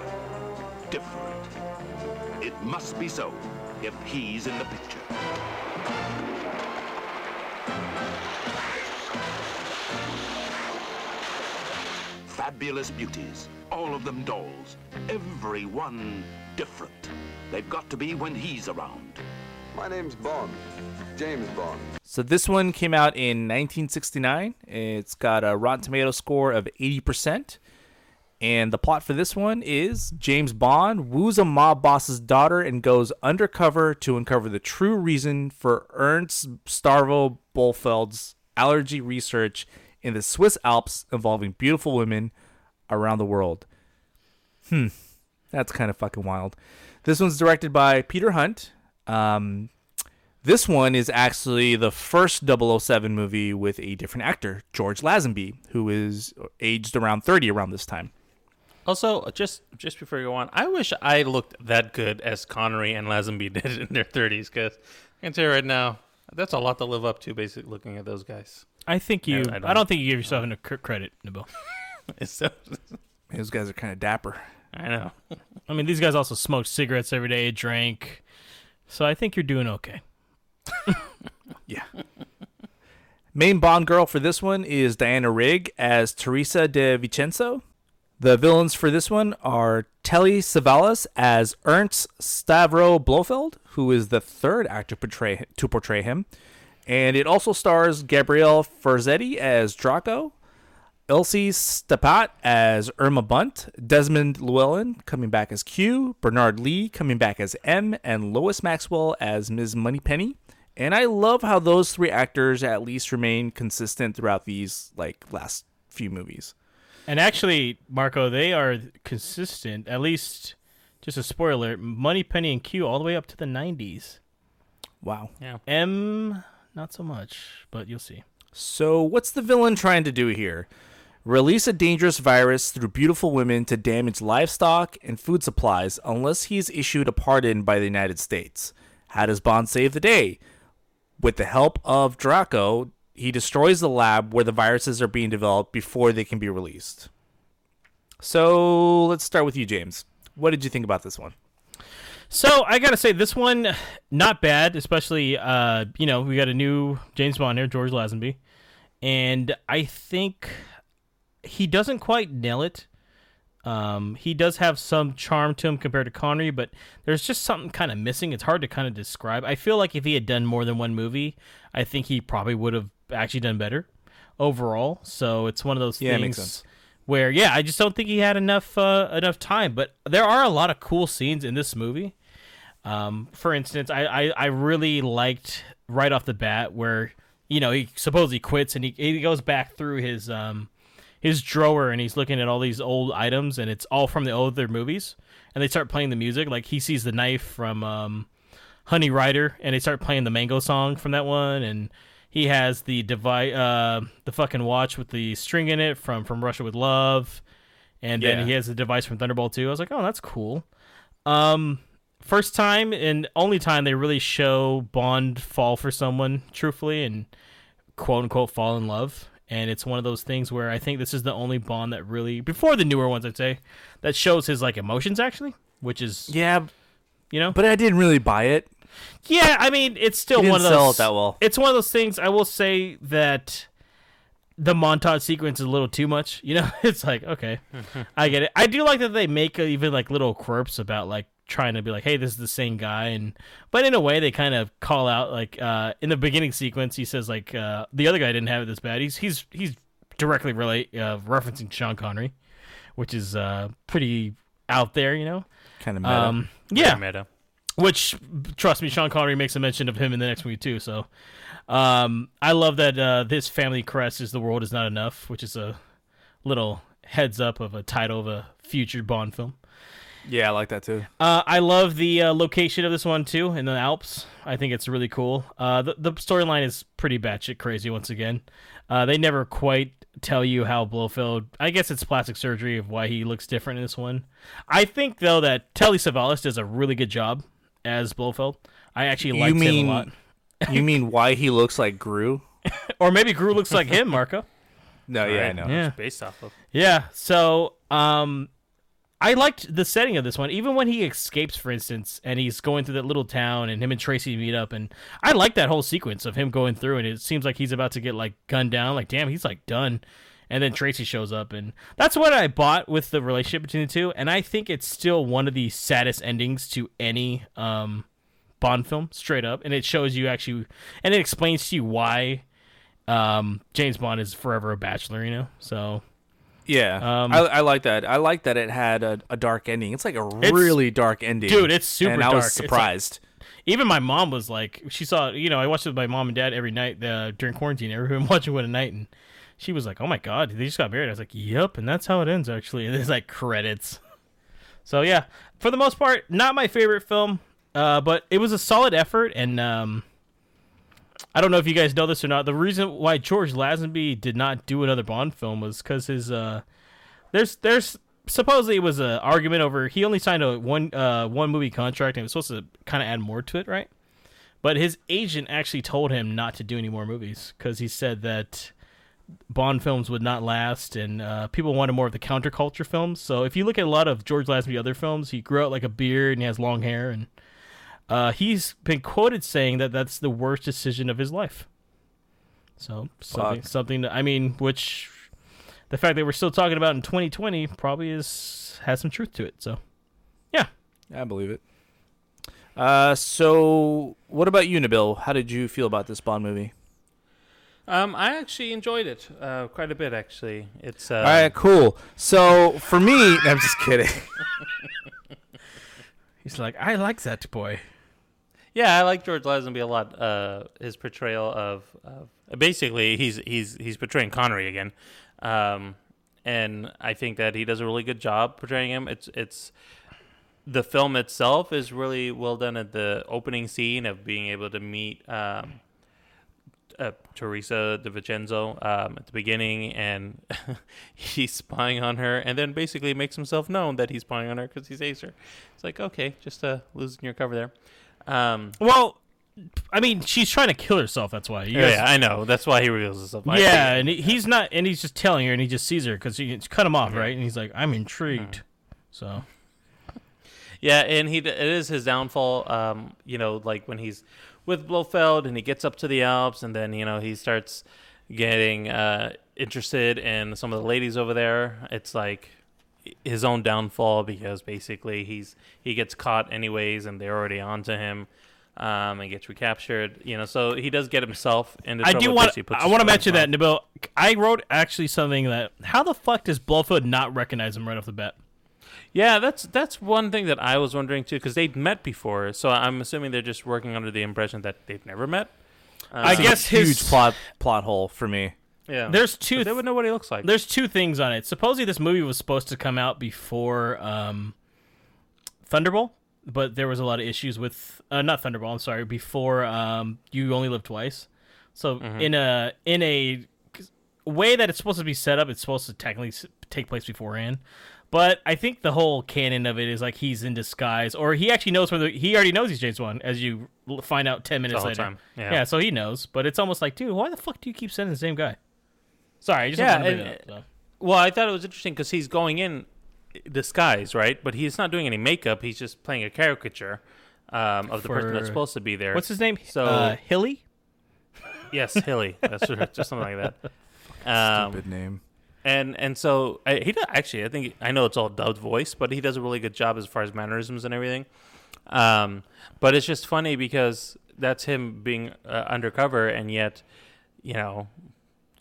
Different. It must be so if he's in the picture. Fabulous beauties, all of them dolls, every one different. They've got to be when he's around. My name's Bond, James Bond. So this one came out in 1969. It's got a Rotten Tomato score of 80%. And the plot for this one is James Bond woos a mob boss's daughter and goes undercover to uncover the true reason for Ernst Stavro Blofeld's allergy research in the Swiss Alps involving beautiful women around the world. Hmm. That's kind of fucking wild. This one's directed by Peter Hunt. Um, this one is actually the first 007 movie with a different actor, George Lazenby, who is aged around 30 around this time. Also, just just before you go on, I wish I looked that good as Connery and Lazenby did in their 30s, because I can tell you right now, that's a lot to live up to, basically, looking at those guys. I think you. And I don't, think you give yourself enough credit, Nabil. So- Those guys are kind of dapper. I know. I mean, these guys also smoked cigarettes every day, drank. So I think you're doing okay. Yeah. Main Bond girl for this one is Diana Rigg as Teresa de Vincenzo. The villains for this one are Telly Savalas as Ernst Stavro Blofeld, who is the third actor portray, to portray him. And it also stars Gabriele Ferzetti as Draco, Ilse Steppat as Irma Bunt, Desmond Llewelyn coming back as Q, Bernard Lee coming back as M, and Lois Maxwell as Ms. Moneypenny. And I love how those three actors at least remain consistent throughout these like last few movies. And actually, Marco, they are consistent. At least, just a spoiler: Moneypenny and Q all the way up to the '90s. Wow. Yeah. M, not so much, but you'll see. So, what's the villain trying to do here? Release a dangerous virus through beautiful women to damage livestock and food supplies unless he's issued a pardon by the United States. How does Bond save the day? With the help of Draco, he destroys the lab where the viruses are being developed before they can be released. So, let's start with you, James. What did you think about this one? So I gotta say, this one not bad. Especially, uh, you know, we got a new James Bond here, George Lazenby, and I think he doesn't quite nail it. Um, he does have some charm to him compared to Connery, but there's just something kind of missing. It's hard to kind of describe. I feel like if he had done more than one movie, I think he probably would have actually done better overall. So it's one of those Yeah, things where, yeah, I just don't think he had enough uh, enough time. But there are a lot of cool scenes in this movie. Um, for instance, I, I, I really liked right off the bat where you know he supposedly quits and he he goes back through his um his drawer and he's looking at all these old items and it's all from the older movies and they start playing the music like he sees the knife from um Honey Rider and they start playing the Mango song from that one and he has the device uh the fucking watch with the string in it from from Russia with Love and Yeah. then he has the device from Thunderball 2. I was like, "Oh, that's cool." Um first time and only time they really show Bond fall for someone truthfully and quote unquote fall in love. And it's one of those things where I think this is the only Bond that really, before the newer ones, I'd say, that shows his like emotions actually, which is Yeah, you know. but I didn't really buy it. Yeah, I mean, it's still He one of didn't those. sell it that well. It's one of those things. I will say that the montage sequence is a little too much. You know, it's like okay, I get it. I do like that they make uh, even like little quirks about like trying to be like, hey, this is the same guy, and but in a way they kind of call out like uh in the beginning sequence he says like uh the other guy didn't have it this bad. He's he's he's directly relate uh, referencing Sean Connery, which is uh pretty out there. You know, Kind of meta. um, yeah, Very meta. Which trust me, Sean Connery makes a mention of him in the next movie too. So, um, I love that uh, this family crest is "The World Is Not Enough," which is a little heads up of a title of a future Bond film. yeah, I like that too. Uh, I love the uh, location of this one too in the Alps. I think it's really cool. Uh, the the storyline is pretty batshit crazy once again. Uh, they never quite tell you how Blofeld. I guess it's plastic surgery of why he looks different in this one. I think though that Telly Savalas does a really good job as Blofeld. I actually You liked mean him a lot. you mean why he looks like Gru? Or maybe Gru looks like him, Marco. No, yeah, I know. Yeah. It's based off of. Yeah. So, um, I liked the setting of this one. Even when he escapes, for instance, and he's going through that little town, and him and Tracy meet up, and I like that whole sequence of him going through, and it seems like he's about to get like gunned down. Like, damn, he's like done. And then Tracy shows up, and that's what I bought with the relationship between the two. And I think it's still one of the saddest endings to any um, Bond film, straight up. And it shows you actually, and it explains to you why um, James Bond is forever a bachelor. You know, so Yeah, Um, I, I like that. I like that it had a, a dark ending. It's like a It's- really dark ending, dude. It's super and I dark. was surprised. even my mom was like, she saw, you know, I watched it with my mom and dad every night uh, during quarantine. Everyone watching it at night, and she was like, "Oh my god, they just got married." I was like, "Yep," and that's how it ends actually. And there's like credits. So yeah, for the most part, not my favorite film, uh, but it was a solid effort, and um, I don't know if you guys know this or not. The reason why George Lazenby did not do another Bond film was because his uh, there's there's supposedly it was an argument over he only signed a one uh one movie contract and was supposed to kind of add more to it, right? But his agent actually told him not to do any more movies because he said that Bond films would not last, and uh, people wanted more of the counterculture films. So if you look at a lot of George Lazenby other films, he grew out like a beard and he has long hair, and uh, he's been quoted saying that that's the worst decision of his life. So something, Fuck. something that, I mean, which the fact that we're still talking about in 2020 probably is has some truth to it. So yeah, I believe it. Uh, so what about you, Nabil? How did you feel about this Bond movie? Um, I actually enjoyed it uh, quite a bit. Actually, it's uh, All right, cool. So for me, I'm just kidding. he's like, I like that boy. Yeah, I like George Lazenby a lot. Uh, his portrayal of, of basically he's he's he's portraying Connery again, um, and I think that he does a really good job portraying him. It's it's the film itself is really well done at the opening scene of being able to meet um, uh, Teresa De Vincenzo um, at the beginning, and he's spying on her, and then basically makes himself known that he's spying on her because he's Acer. It's like okay, just uh, losing your cover there. Um, Well, I mean, she's trying to kill herself. That's why. You yeah, guys- yeah, I know. That's why he reveals himself. Yeah, and he- he's not, and he's just telling her, and he just sees her because he cut him off, right? And he's like, "I'm intrigued." So Yeah, and he it is his downfall. Um, you know, like when he's with Blofeld and he gets up to the Alps, and then you know he starts getting uh, interested in some of the ladies over there. It's like his own downfall because basically he's he gets caught anyways, and they're already onto him. Um, and gets recaptured, you know. So he does get himself into I do want I want to on mention that Nabil. I wrote actually something that how the fuck does Blofeld not recognize him right off the bat? Yeah, that's that's one thing that I was wondering too, because they'd met before. So I'm assuming they're just working under the impression that they've never met. I Uh, guess huge his plot plot hole for me. Yeah, There's two. But they would know what he looks like. There's two things on it. Supposedly, this movie was supposed to come out before um, Thunderball, but there was a lot of issues with uh, not Thunderball. I'm sorry, before um, You Only Live Twice. So Mhm. in a in a way that it's supposed to be set up, it's supposed to technically take place beforehand. But I think the whole canon of it is like he's in disguise, or he actually knows from the he already knows he's James Bond, as you find out ten minutes whole later. time, yeah. so he knows. But it's almost like, dude, why the fuck do you keep sending the same guy? Sorry, I just yeah, wanted to bring and- it up, so. well, I thought it was interesting because he's going in disguise, right? But he's not doing any makeup. He's just playing a caricature um, of the person that's supposed to be there. What's his name? So uh, Hilly. yes, Hilly. That's right, just something like that. Um, Stupid name. And and so I, he actually, I think I know it's all dubbed voice, but he does a really good job as far as mannerisms and everything. Um, but it's just funny because that's him being uh, undercover, and yet, you know,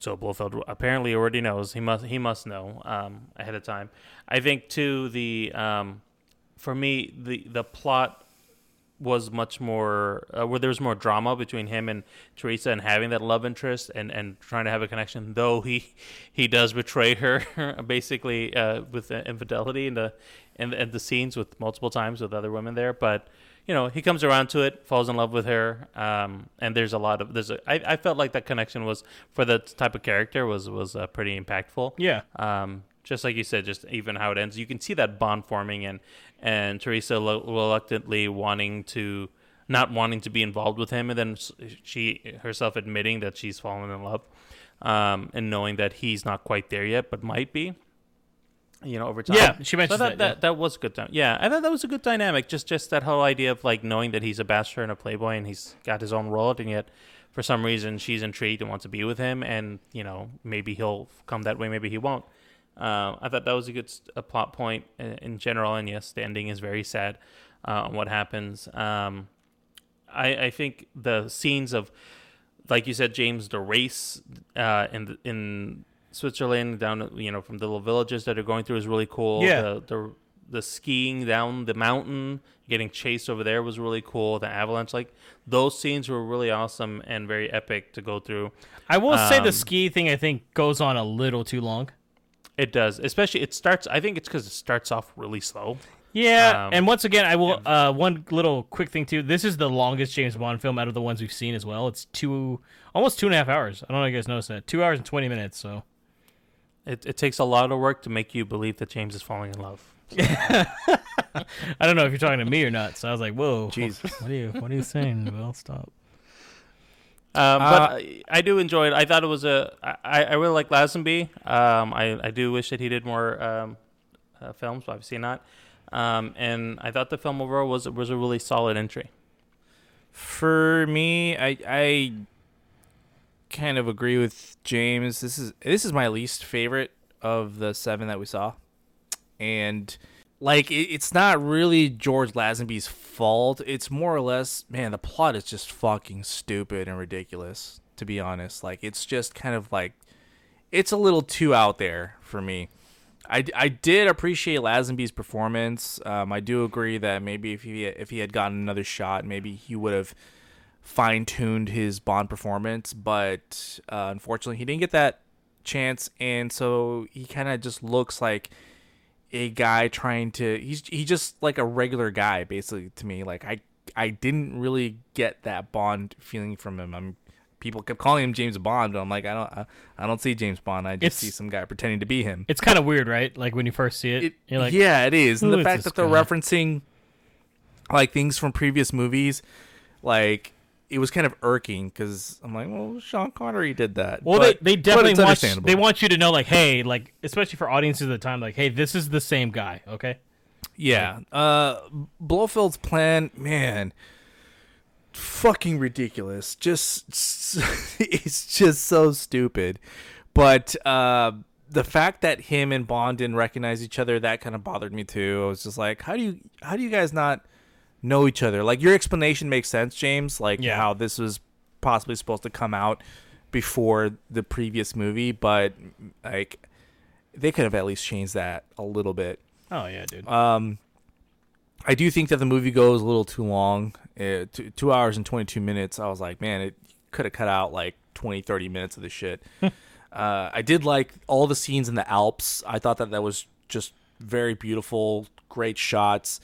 so Blofeld apparently already knows. He must he must know um, ahead of time. I think too the um, for me the the plot was much more uh, where there was more drama between him and Teresa and having that love interest and, and trying to have a connection though he he does betray her basically uh, with infidelity in the in, the- in the scenes with multiple times with other women there but you know he comes around to it falls in love with her um, and there's a lot of there's a I, I felt like that connection was for the type of character was was uh, pretty impactful Yeah. um, just like you said, just even how it ends, you can see that bond forming and and Teresa lo- reluctantly wanting to not wanting to be involved with him, and then she herself admitting that she's fallen in love, um, and knowing that he's not quite there yet, but might be. You know, over time. Yeah, she So mentions thought that, That, yeah. that was a good. Time. Yeah, I thought that was a good dynamic. Just just that whole idea of like knowing that he's a bachelor and a playboy, and he's got his own world, and yet for some reason she's intrigued and wants to be with him, and you know maybe he'll come that way, maybe he won't. Um, I thought that was a good a plot point in, in general, and yes, the ending is very sad uh, on what happens. Um, I, I think the scenes of, like you said, James, the race uh, in in Switzerland down, you know, from the little villages that are going through is really cool. Yeah. The, the the skiing down the mountain, getting chased over there was really cool. The avalanche, like those scenes were really awesome and very epic to go through. I will say the Um, ski thing I think goes on a little too long. It does, especially it starts. I think it's because it starts off really slow. Yeah, Um, and once again, I will. Uh, one little quick thing too. This is the longest James Bond film out of the ones we've seen as well. It's two, almost two and a half hours. I don't know if you guys noticed that. Two hours and twenty minutes. So It, it takes a lot of work to make you believe that James is falling in love. I don't know if you're talking to me or not. So I was like, "Whoa, Jesus. what are you? What are you saying?" Well, stop. Um, Uh, but I, I do enjoy it. I thought it was a. I, I really like Lazenby. Um, I, I do wish that he did more um, uh, films, but obviously not. Um, and I thought the film overall was was a really solid entry. For me, I I kind of agree with James. This is this is my least favorite of the seven that we saw, and like it, it's not really George Lazenby's fault. It's more or less, man, the plot is just fucking stupid and ridiculous. To be honest, like it's just kind of like it's a little too out there for me. I, I did appreciate Lazenby's performance. Um, I do agree that maybe if he if he had gotten another shot, maybe he would have fine tuned his Bond performance. But uh, unfortunately, he didn't get that chance, and so he kind of just looks like a guy trying to. He's he just like a regular guy, basically to me. Like I I didn't really get that Bond feeling from him. I'm people kept calling him James Bond, but I'm like I don't I, I don't see James Bond. I just It's- see some guy pretending to be him. It's kind of weird, right? Like when you first see it, you're like, yeah, it is. And the is fact that they're guy?" referencing like things from previous movies, like it was kind of irking because I'm like, well, Sean Connery did that. Well, But- they, they definitely want understandable. they want you to know, like, hey, like especially for audiences at the time, like, hey, this is the same guy, okay? Yeah. Uh Blofeld's plan, man, fucking ridiculous. Just it's just so stupid. But uh the fact that him and Bond didn't recognize each other, that kind of bothered me too. I was just like, how do you how do you guys not know each other? Like your explanation makes sense, James, like how this was possibly supposed to come out before the previous movie, but like they could have at least changed that a little bit. Oh yeah, dude. Um, I do think that the movie goes a little too long. Uh, two, two hours and 22 minutes. I was like, man, it could have cut out like 20, 30 minutes of the shit. uh, I did like all the scenes in the Alps. I thought that that was just very beautiful, great shots.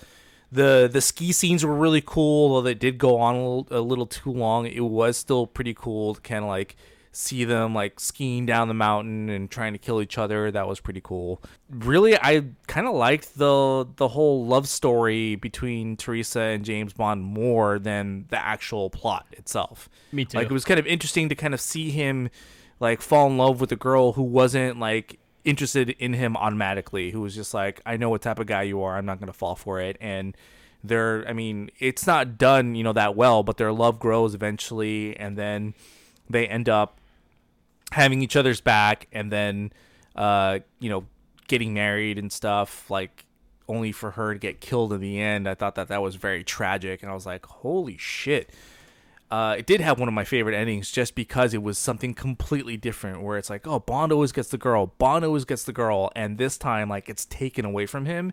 The the ski scenes were really cool, though they did go on a little, a little too long. It was still pretty cool to kind of like see them like skiing down the mountain and trying to kill each other. That was pretty cool. Really, I kind of liked the the whole love story between Teresa and James Bond more than the actual plot itself. Me too. Like it was kind of interesting to kind of see him like fall in love with a girl who wasn't like interested in him automatically, who was just like, I know what type of guy you are. I'm not gonna fall for it. And they're, I mean, it's not done, you know, that well, but their love grows eventually, and then they end up having each other's back and then uh you know getting married and stuff like only for her to get killed in the end i thought that that was very tragic and i was like holy shit uh, it did have one of my favorite endings just because it was something completely different where it's like oh bond always gets the girl bond always gets the girl and this time like it's taken away from him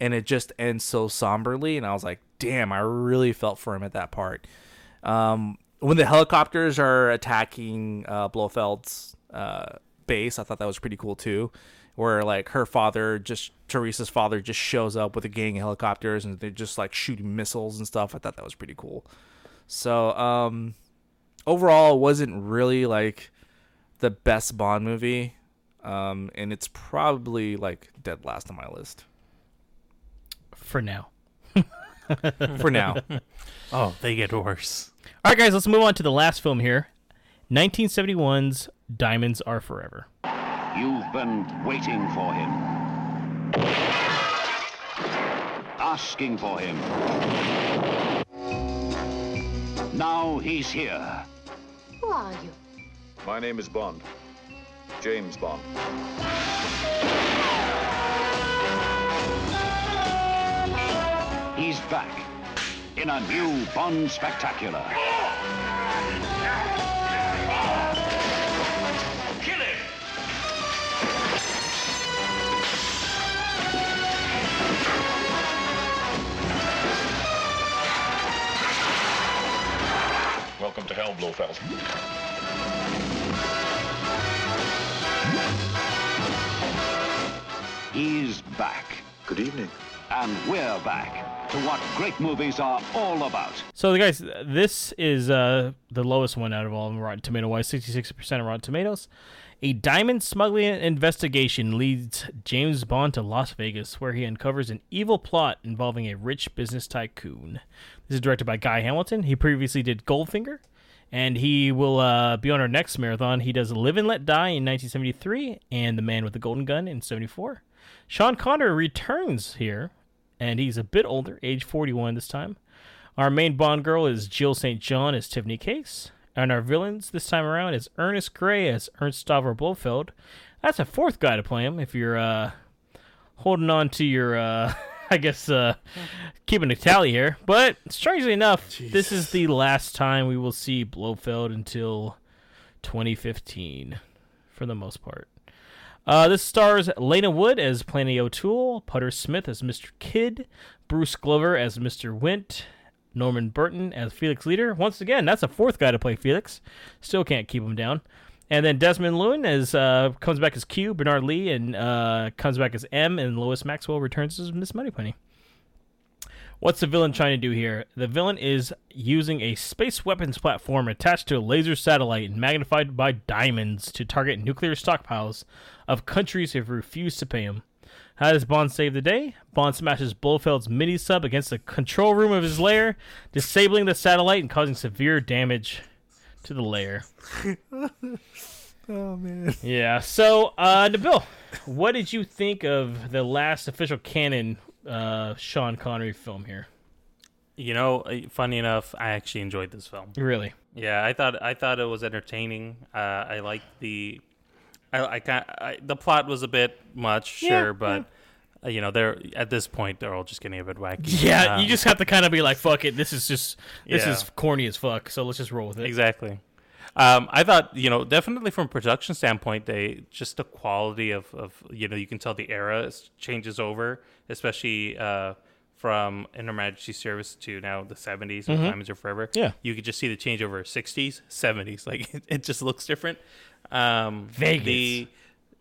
and it just ends so somberly and i was like damn i really felt for him at that part um, when the helicopters are attacking uh, Blofeld's uh, base, I thought that was pretty cool too. Where like her father, just Teresa's father, just shows up with a gang of helicopters and they're just like shooting missiles and stuff. I thought that was pretty cool. So um, overall, it wasn't really like the best Bond movie, um, and it's probably like dead last on my list For now. For now. Oh, they get worse. All right, guys, let's move on to the last film here 1971's Diamonds Are Forever. You've been waiting for him. Asking for him. Now he's here. Who are you? My name is Bond. James Bond. He's back in a new Bond spectacular. To hell, Blofeld. He's back. Good evening. And we're back to what great movies are all about. So, guys, this is uh, the lowest one out of all of them, Rotten Tomato wise, 66% of Rotten Tomatoes. A diamond smuggling investigation leads James Bond to Las Vegas, where he uncovers an evil plot involving a rich business tycoon. This is directed by Guy Hamilton. He previously did Goldfinger, and he will uh, be on our next marathon. He does Live and Let Die in 1973 and The Man with the Golden Gun in 74. Sean Connery returns here, and he's a bit older, age 41 this time. Our main Bond girl is Jill St. John as Tiffany Case. And our villains this time around is Ernest Gray as Ernst Stavro Blofeld. That's a fourth guy to play him if you're uh, holding on to your, uh, I guess, uh, keeping a tally here. But strangely enough, this is the last time we will see Blofeld until 2015, for the most part. Uh, this stars Lana Wood as Plenty O'Toole, Putter Smith as Mr. Kidd, Bruce Glover as Mr. Wint, Norman Burton as Felix Leiter. Once again, that's a fourth guy to play Felix. Still can't keep him down. And then Desmond Llewelyn as uh, comes back as Q, Bernard Lee, and uh, comes back as M, and Lois Maxwell returns as Miss Moneypenny. What's the villain trying to do here? The villain is using a space weapons platform attached to a laser satellite and magnified by diamonds to target nuclear stockpiles of countries who have refused to pay him. How does Bond save the day? Bond smashes Blofeld's mini sub against the control room of his lair, disabling the satellite and causing severe damage to the lair. oh man. Yeah. So, uh, Nabil, what did you think of the last official canon uh, Sean Connery film here? You know, uh, funny enough, I actually enjoyed this film. Really? Yeah, I thought I thought it was entertaining. Uh, I liked the, I, I, kind I the plot was a bit much, Yeah, sure, but uh, you know, they're at this point they're all just getting a bit wacky. Yeah, Um, you just have to kind of be like, "Fuck it, this is just this Yeah. is corny as fuck." So let's just roll with it. Exactly. Um, I thought, you know, definitely from a production standpoint, they just the quality of, of you know, you can tell the era changes over, especially uh, from In Her Majesty's Service to now the 70s, with Mhm. Diamonds Are Forever. Yeah. You could just see the change over 60s, 70s. Like, it, it just looks different. Um, Vegas. The,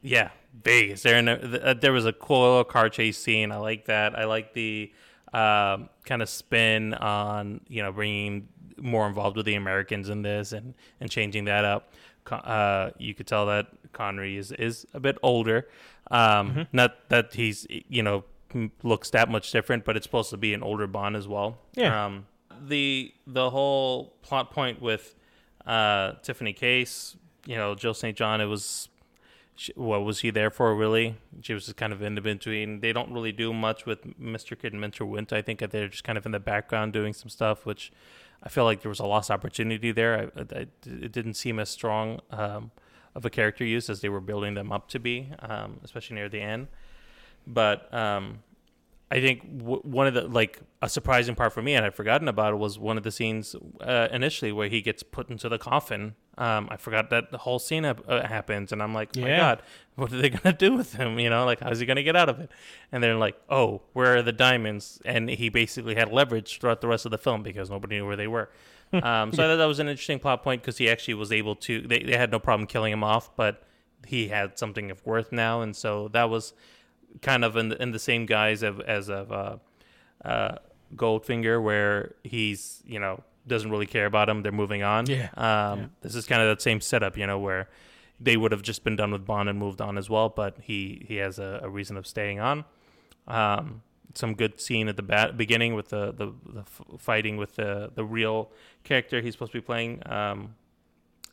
yeah, Vegas. There, in a, the, uh, there was a cool little car chase scene. I like that. I like the um, kind of spin on you know bringing more involved with the Americans in this and and changing that up. Uh, you could tell that Connery is is a bit older. Um, Mm-hmm. Not that he's you know looks that much different, but it's supposed to be an older Bond as well. Yeah. Um, the the whole plot point with uh, Tiffany Case, you know, Jill St. John, it was what was he there for really? She was just kind of in the between. They don't really do much with Mr. Kidd and Mr. Wint. I think they're just kind of in the background doing some stuff, which I feel like there was a lost opportunity there. I, I, it didn't seem as strong um, of a character use as they were building them up to be, um, especially near the end. But um, I think w- one of the like a surprising part for me, and I'd forgotten about it, was one of the scenes uh, initially where he gets put into the coffin. Um, I forgot that the whole scene uh, happens, and I'm like, my Yeah. God, what are they gonna do with him? You know, like how's he gonna get out of it? And they're like, oh, where are the diamonds? And he basically had leverage throughout the rest of the film because nobody knew where they were. um, so I thought that was an interesting plot point because he actually was able to. They, they had no problem killing him off, but he had something of worth now, and so that was kind of in the, in the same guise of as of uh, uh, Goldfinger, where he's you know doesn't really care about him. They're moving on. Yeah. Um, Yeah. This is kind of that same setup, you know, where they would have just been done with Bond and moved on as well, but he he has a, a reason of staying on. Um, some good scene at the bat- beginning with the the, the f- fighting with the the real character he's supposed to be playing. Um,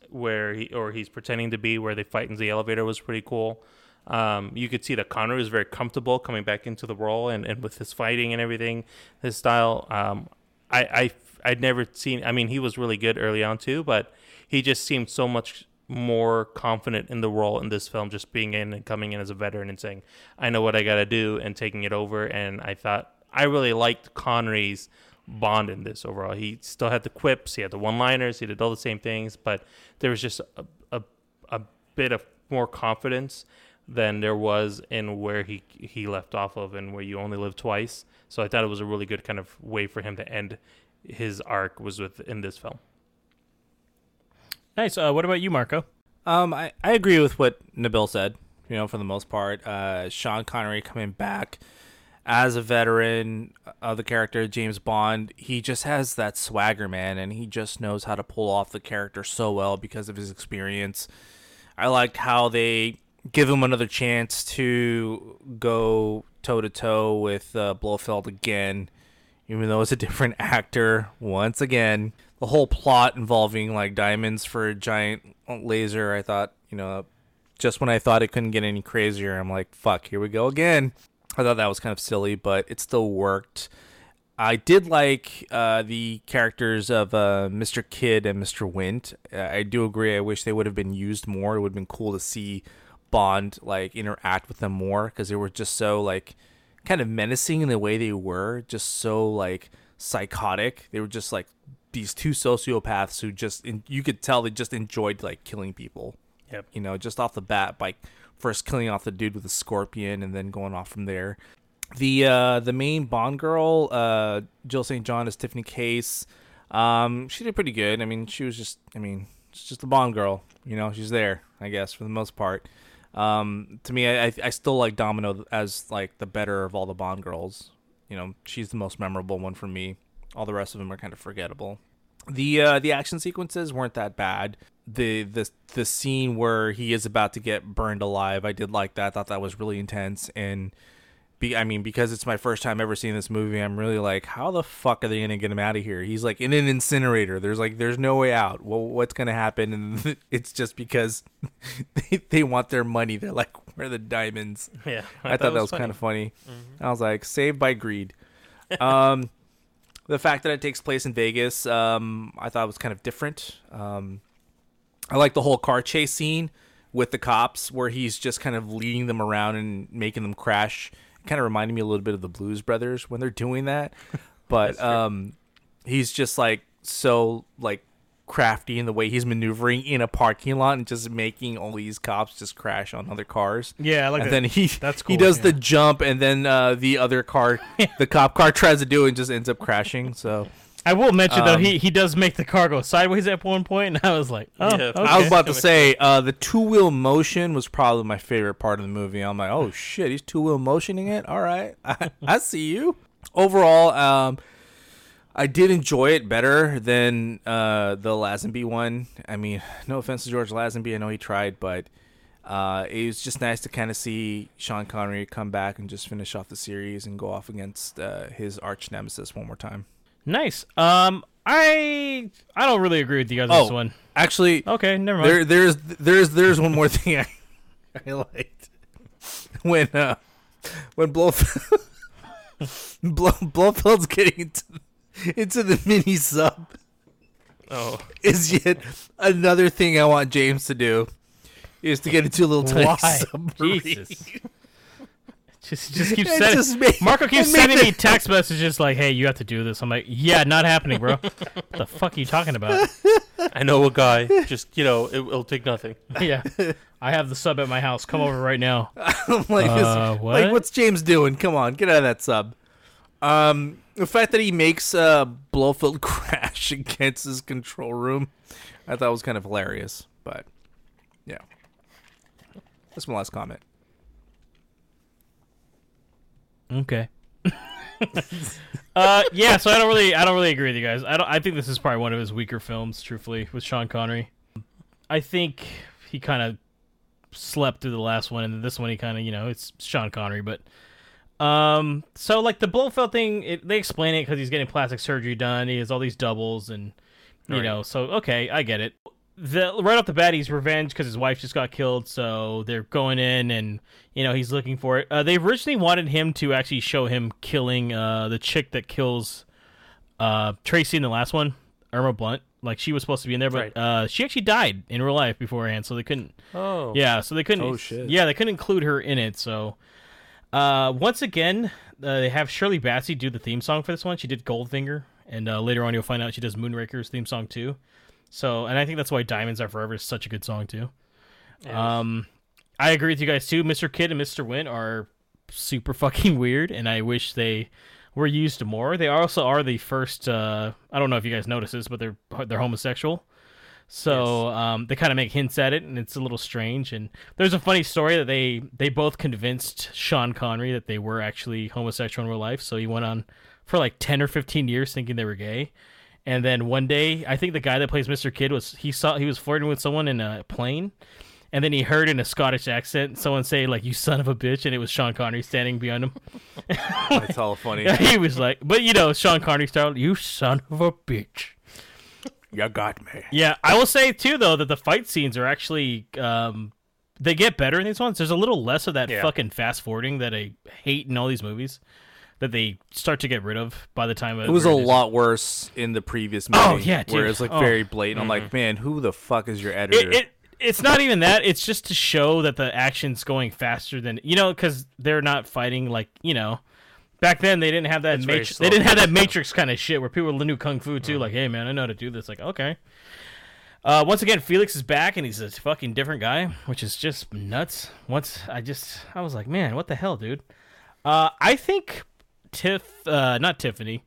where he or he's pretending to be where they fight in the elevator was pretty cool. Um, you could see that Connery was very comfortable coming back into the role and, and with his fighting and everything, his style. Um, I, I I'd never seen. I mean, he was really good early on too, but he just seemed so much more confident in the role in this film, just being in and coming in as a veteran and saying, "I know what I got to do," and taking it over. And I thought I really liked Connery's Bond in this overall. He still had the quips, he had the one-liners, he did all the same things, but there was just a a, a bit of more confidence than there was in where he he left off of and where you only live twice. So I thought it was a really good kind of way for him to end his arc was with in this film. Nice. Uh, what about you, Marco? Um, I, I agree with what Nabil said. You know, for the most part, uh, Sean Connery coming back as a veteran of the character James Bond, he just has that swagger, man, and he just knows how to pull off the character so well because of his experience. I liked how they give him another chance to go toe to toe with uh, Blofeld again, even though it's a different actor once again. The whole plot involving like diamonds for a giant laser, I thought, you know, just when I thought it couldn't get any crazier, I'm like, fuck, here we go again. I thought that was kind of silly, but it still worked. I did like uh, the characters of uh, Mr. Kidd and Mr. Wint. I do agree. I wish they would have been used more. It would have been cool to see Bond like interact with them more because they were just so like kind of menacing in the way they were, just so like psychotic. They were just like these two sociopaths who just in, you could tell they just enjoyed like killing people. Yep. You know, just off the bat by first killing off the dude with the scorpion and then going off from there. The uh the main Bond girl, uh Jill St. John is Tiffany Case. Um she did pretty good. I mean, she was just I mean, she's just a Bond girl, you know, she's there, I guess, for the most part. Um to me I I still like Domino as like the better of all the Bond girls. You know, she's the most memorable one for me. All the rest of them are kind of forgettable. The uh, the action sequences weren't that bad. The the the scene where he is about to get burned alive, I did like that. I thought that was really intense and be I mean because it's my first time ever seeing this movie, I'm really like how the fuck are they going to get him out of here? He's like in an incinerator. There's like there's no way out. Well, what's going to happen? And it's just because they, they want their money. They're like where are the diamonds? Yeah, I, thought that was, kind of funny. I was like saved by greed. Um the fact that it takes place in Vegas, um, I thought was kind of different. Um, I like the whole car chase scene with the cops, where he's just kind of leading them around and making them crash. Kind of reminded me a little bit of the Blues Brothers when they're doing that, but um, he's just like so like crafty in the way he's maneuvering in a parking lot and just making all these cops just crash on other cars. Yeah, I like and that. then he That's cool. he does yeah. the jump and then uh, the other car, the cop car tries to do it and just ends up crashing. So I will mention though Um, he he does make the car go sideways at one point, and I was like, oh, Yeah. okay. I was about to say uh, the two wheel motion was probably my favorite part of the movie. I'm like, oh shit, he's two wheel motioning it. All right, I, I see you. Overall, um, I did enjoy it better than uh, the Lazenby one. I mean, no offense to George Lazenby, I know he tried, but uh, it was just nice to kind of see Sean Connery come back and just finish off the series and go off against uh, his arch nemesis one more time. Nice. Um, I I don't really agree with you guys on this one. Actually, Okay, never mind. There, there's, there's, there's one more thing I, I liked when, uh, when Blofeld, Blo- Blofeld's getting into, into the mini sub. Oh, is yet another thing I want James to do, is to get into a little tiny Why? submarine. Jesus. Just, just keep sending. just made- Marco keeps sending me text messages like, "Hey, you have to do this." I'm like, "Yeah, not happening, bro. what the fuck are you talking about?" I know a guy. Just you know, it, will take nothing. yeah, I have the sub at my house. Come over right now. I'm like, Uh, this- what? like, what's James doing? Come on, get out of that sub. Um, the fact that he makes uh, Blofeld crash against his control room, I thought was kind of hilarious. But yeah, that's my last comment. Okay. uh, yeah. So I don't really, I don't really agree with you guys. I don't. I think this is probably one of his weaker films, truthfully, with Sean Connery. I think he kind of slept through the last one, and this one he kind of, you know, it's Sean Connery, but. Um. So like the Blofeld thing, it, they explain it because he's getting plastic surgery done. He has all these doubles, and you Right. know. So okay, I get it. The right off the bat, he's revenge because his wife just got killed. So they're going in, and you know he's looking for it. Uh, they originally wanted him to actually show him killing uh the chick that kills uh Tracy in the last one, Irma Bunt. Like she was supposed to be in there, but Right. uh she actually died in real life beforehand, so they couldn't. Oh. Yeah, so they couldn't. Oh, shit. Yeah, they couldn't include her in it. So, uh, once again, uh, they have Shirley Bassey do the theme song for this one. She did Goldfinger, and uh, later on you'll find out she does Moonraker's theme song too. So, and I think that's why Diamonds Are Forever is such a good song too. Um, I agree with you guys too. Mr. Kidd and Mr. Wint are super fucking weird, and I wish they were used more. They also are the first. Uh, I don't know if you guys notice this, but they're they're homosexual. So um, they kind of make hints at it, and it's a little strange. And there's a funny story that they they both convinced Sean Connery that they were actually homosexual in real life. So he went on for like ten or fifteen years thinking they were gay. And then one day, I think the guy that plays Mr. Kidd was he saw he was flirting with someone in a plane, and then he heard in a Scottish accent someone say like "you son of a bitch," and it was Sean Connery standing behind him. That's all funny. he was like, but you know, Sean Connery style, "You son of a bitch." You got me. Yeah, I will say too though that the fight scenes are actually um, they get better in these ones. There's a little less of that Yeah. fucking fast forwarding that I hate in all these movies that they start to get rid of by the time It was a we're- lot worse in the previous movie. Oh, yeah, where dude. it's like Oh. very blatant. I'm like, man, who the fuck is your editor? It, it it's not even that. It's just to show that the action's going faster than you know because they're not fighting like you know. Back then, they didn't have that. It's very they didn't have that. Matrix kind of shit where people knew kung fu too. Like, hey man, I know how to do this. Like, okay. Uh, once again, Felix is back and he's a fucking different guy, which is just nuts. Once I just, I was like, man, what the hell, dude? Uh, I think Tiff, uh, not Tiffany,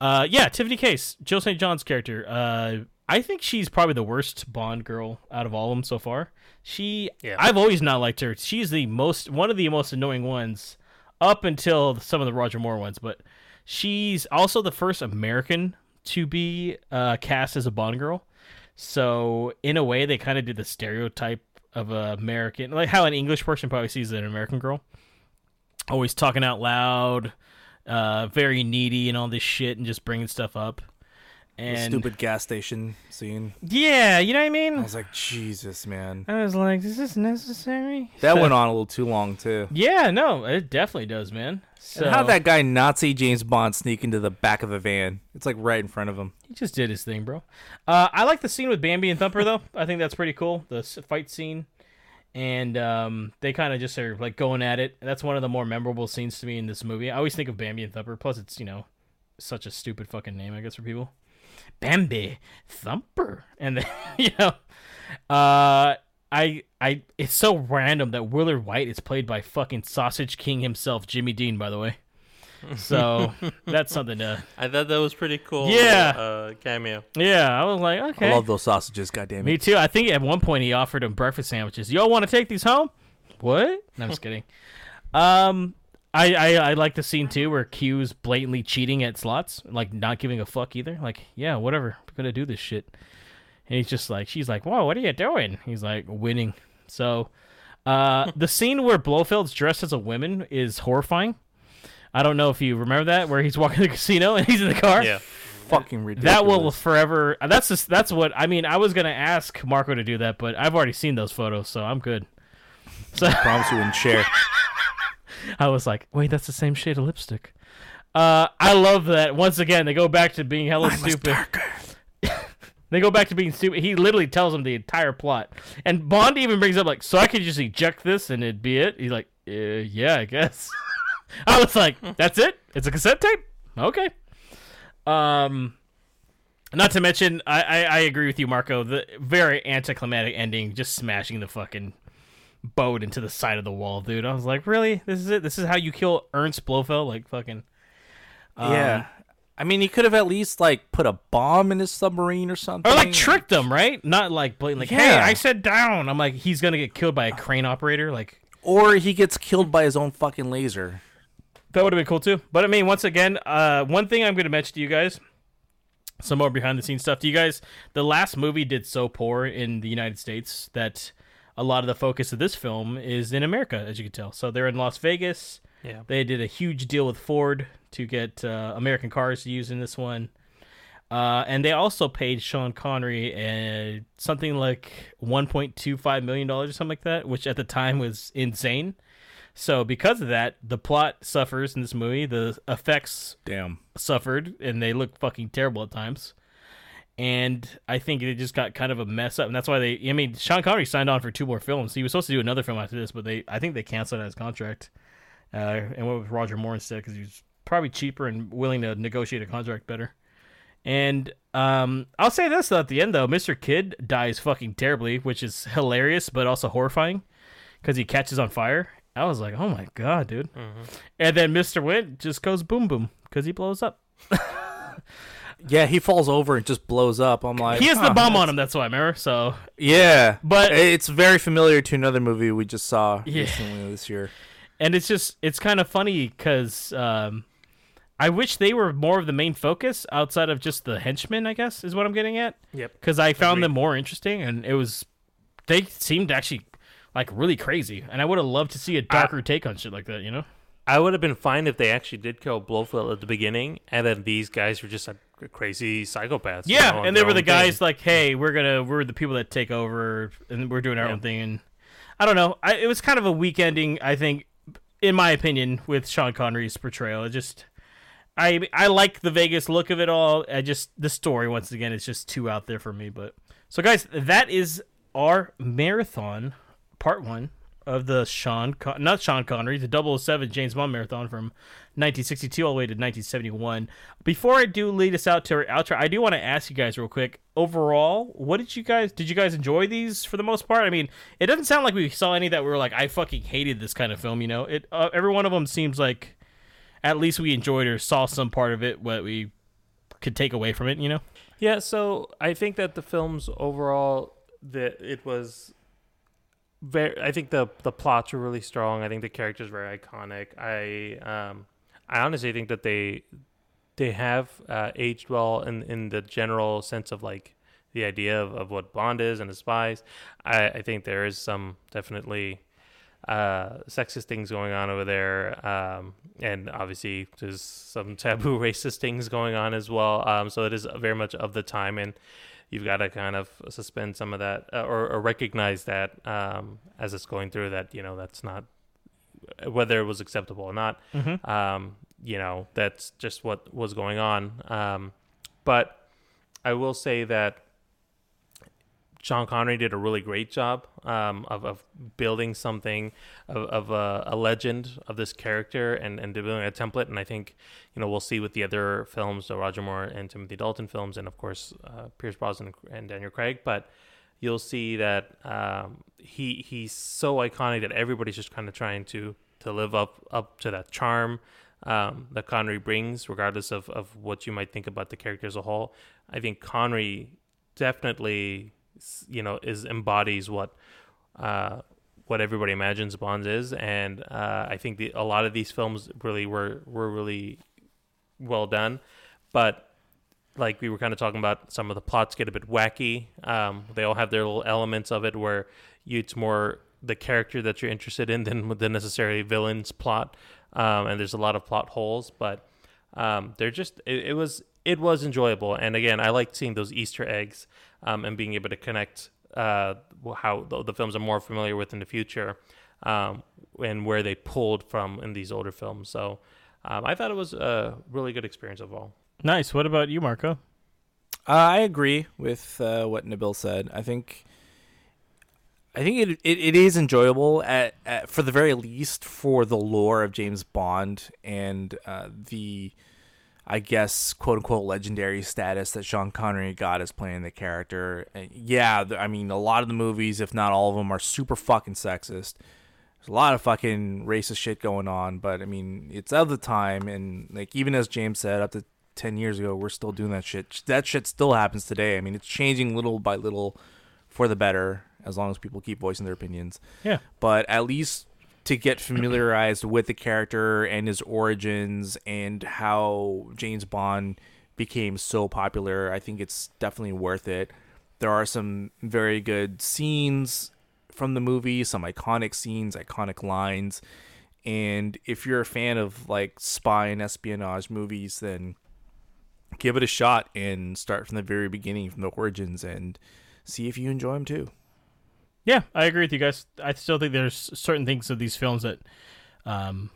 uh, yeah, Tiffany Case, Jill St. John's character. Uh, I think she's probably the worst Bond girl out of all of them so far. She, Yeah. I've always not liked her. She's the most, one of the most annoying ones, up until some of the Roger Moore ones. But she's also the first American to be uh, cast as a Bond girl. So in a way, they kind of did the stereotype of a American, like how an English person probably sees an American girl, always talking out loud, uh, very needy and all this shit, and just bringing stuff up. The And stupid gas station scene. yeah, you know what I mean. I was like, Jesus, man. I was like, is this necessary? That went on a little too long too. Yeah, no, it definitely does, man. So And how that guy Nazi James Bond sneak into the back of a van? It's like right in front of him. He just did his thing, bro. Uh, I like the scene with Bambi and Thumper though. I think that's pretty cool. The fight scene, and um, they kind of just are like going at it. That's one of the more memorable scenes to me in this movie. I always think of Bambi and Thumper. Plus, it's you know such a stupid fucking name, I guess, for people. Bambi Thumper, and then you know, uh, I I it's so random that Willard Whyte is played by fucking Sausage King himself, Jimmy Dean, by the way. So that's something to I thought that was pretty cool. Yeah. uh, cameo. yeah, I was like, okay. I love those sausages, goddamn it. Me too. I think at one point he offered him breakfast sandwiches. Y'all want to take these home? What? No, I'm just kidding. Um, I, I I like the scene too where Q's blatantly cheating at slots, like not giving a fuck either. Like, yeah, whatever, we're gonna do this shit. And he's just like, she's like, whoa, what are you doing? He's like, winning. So, uh, the scene where Blofeld's dressed as a woman is horrifying. I don't know if you remember that, where he's walking to the casino and he's in the car. Yeah. Fucking ridiculous. That will forever. That's just that's what I mean. I was gonna ask Marco to do that, but I've already seen those photos, so I'm good. So I promise you wouldn't share. I was like, wait, that's the same shade of lipstick. Uh, I love that. Once again, they go back to being hella stupid. they go back to being stupid. He literally tells him the entire plot, and Bond even brings up like, so I could just eject this and it'd be it. He's like, uh, yeah, I guess. I was like, that's it. It's a cassette tape. Okay. Um, not to mention, I, I, I agree with you, Marco. The very anticlimactic ending, just smashing the fucking boat into the side of the wall, dude. I was like, really? This is it? This is how you kill Ernst Blofeld? Like fucking. um, yeah. I mean, he could have at least like put a bomb in his submarine or something. Or like tricked them, right? Not like blatantly, like, hey, Yeah. I said down. I'm like, he's gonna get killed by a crane operator. Like, Or he gets killed by his own fucking laser. That would have been cool too. But I mean, once again, uh, one thing I'm going to mention to you guys, some more behind the scenes stuff. To you guys, the last movie did so poor in the United States that a lot of the focus of this film is in America, as you can tell. So they're in Las Vegas. Yeah. They did a huge deal with Ford to get uh, American cars to use in this one. Uh, and they also paid Sean Connery uh, something like $1.25 million or something like that, which at the time was insane. So because of that, the plot suffers in this movie. The effects Damn. suffered, and they look fucking terrible at times. And I think it just got kind of a mess up, and that's why they. I mean, Sean Connery signed on for two more films. He was supposed to do another film after this, but they. I think they canceled his contract, uh, and went with Roger Moore instead because he was probably cheaper and willing to negotiate a contract better. And um, I'll say this though, at the end though, Mr. Kidd dies fucking terribly, which is hilarious but also horrifying because he catches on fire. I was like, oh my god, dude. And then Mr. Wint just goes boom boom because he blows up. Yeah, he falls over and just blows up. I'm like, he has the huh, bomb that's- on him. That's why, remember? So Yeah, But- it's very familiar to another movie we just saw Yeah. recently this year. and it's just it's kind of funny because um, I wish they were more of the main focus outside of just the henchmen. I guess is what I'm getting at. Yep. Because I found Agreed. them more interesting, and it was they seemed actually like really crazy, and I would have loved to see a darker take on shit like that. You know? I would have been fine if they actually did kill Blofeld at the beginning, and then these guys were just like crazy psychopaths. you Yeah, know, and they were the guys thing. like, "Hey, we're gonna we're the people that take over, and we're doing our Yeah. own thing." And I don't know, I, it was kind of a weak ending, I think, in my opinion, with Sean Connery's portrayal. It just, I I like the Vegas look of it all. I just the story once again is just too out there for me. But so, guys, that is our marathon part one of the Sean Con- not Sean Connery, the 007 James Bond marathon from 1962 all the way to 1971. Before I do lead us out to our outro, I do want to ask you guys real quick. Overall, what did you guys did you guys enjoy these for the most part? I mean, it doesn't sound like we saw any that we were like I fucking hated this kind of film. You know, it uh, every one of them seems like at least we enjoyed or saw some part of it what we could take away from it. You know. Yeah, so I think that the films overall that it was very I think the the plots were really strong. I think the characters were iconic. I um I honestly think that they they have uh, aged well in in the general sense of like the idea of, of what Bond is and the spies. I, I think there is some definitely uh, sexist things going on over there, um, and obviously there's some taboo racist things going on as well. Um, so it is very much of the time, and you've got to kind of suspend some of that uh, or, or recognize that um, as it's going through. That you know that's not whether it was acceptable or not. Mhm. Um, you know that's just what was going on. Um, but I will say that Sean Connery did a really great job um, of, of building something of, of a, a legend of this character and, and building a template. And I think, you know, we'll see with the other films, the Roger Moore and Timothy Dalton films, and of course, uh, Pierce Brosnan and Daniel Craig. But you'll see that um, he he's so iconic that everybody's just kind of trying to to live up up to that charm um, that Connery brings, regardless of, of what you might think about the character as a whole. I think Connery definitely, you know, is embodies what uh, what everybody imagines Bond is, and uh, I think the, a lot of these films really were were really well done, but like we were kind of talking about, some of the plots get a bit wacky. Um, they all have their little elements of it where you, it's more the character that you're interested in than the necessarily villain's plot. Um, and there's a lot of plot holes, but um, they're just it, it was it was enjoyable. And again, I liked seeing those Easter eggs um, and being able to connect uh, how the, the films I'm more familiar with in the future um, and where they pulled from in these older films. So um, I thought it was a really good experience overall. Nice. What about you, Marco? Uh, I agree with uh, what Nabil said. I think, I think it it, it is enjoyable at, at for the very least for the lore of James Bond and uh, the, I guess quote unquote legendary status that Sean Connery got as playing the character. And yeah, I mean a lot of the movies, if not all of them, are super fucking sexist. There's a lot of fucking racist shit going on, but I mean it's of the time, and like even as James said, up to ten years ago, we're still doing that shit. That shit still happens today. I mean, it's changing little by little for the better, as long as people keep voicing their opinions. Yeah. But at least to get familiarized with the character and his origins and how James Bond became so popular, I think it's definitely worth it. There are some very good scenes from the movie, some iconic scenes, iconic lines. And if you're a fan of like spy and espionage movies, then give it a shot and start from the very beginning, from the origins, and see if you enjoy them too. Yeah, I agree with you guys. I still think there's certain things of these films that um,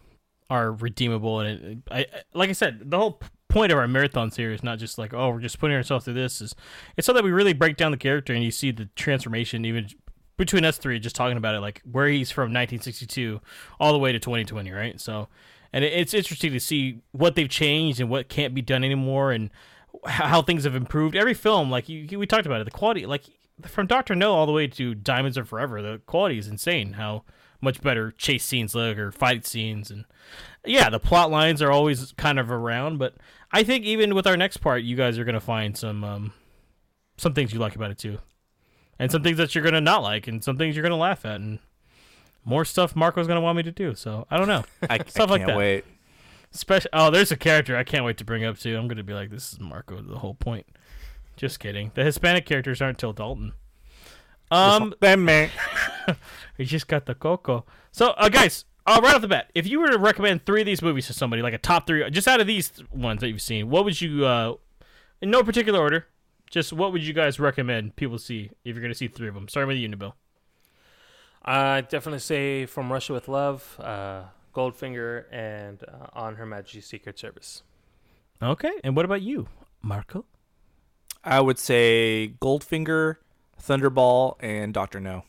are redeemable, and it, I, like I said, the whole point of our marathon series, not just like oh we're just putting ourselves through this, is it's so that we really break down the character and you see the transformation even between us three, just talking about it, like where he's from 1962 all the way to 2020, right? So, and it, it's interesting to see what they've changed and what can't be done anymore, and how things have improved. Every film, like you- we talked about it, the quality, like from Doctor No all the way to Diamonds Are Forever, the quality is insane. How much better chase scenes look or fight scenes, and yeah, the plot lines are always kind of around. But I think even with our next part, you guys are gonna find some um, some things you like about it too, and some things that you're gonna not like, and some things you're gonna laugh at, and more stuff Marco's gonna want me to do. So I don't know, I, stuff I like that. wait. Special. Oh, there's a character I can't wait to bring up too. I'm gonna be like, this is Marco. The whole point. Just kidding. The Hispanic characters aren't till Dalton. Um, man. we just got the coco. So, uh, guys, uh, right off the bat, if you were to recommend three of these movies to somebody, like a top three, just out of these ones that you've seen, what would you, uh, in no particular order, just what would you guys recommend people see if you're gonna see three of them? Starting with you, Nabil. I definitely say From Russia with Love, uh, Goldfinger, and uh, On Her Majesty's Secret Service. Okay, and what about you, Marco? I would say Goldfinger, Thunderball, and Doctor No.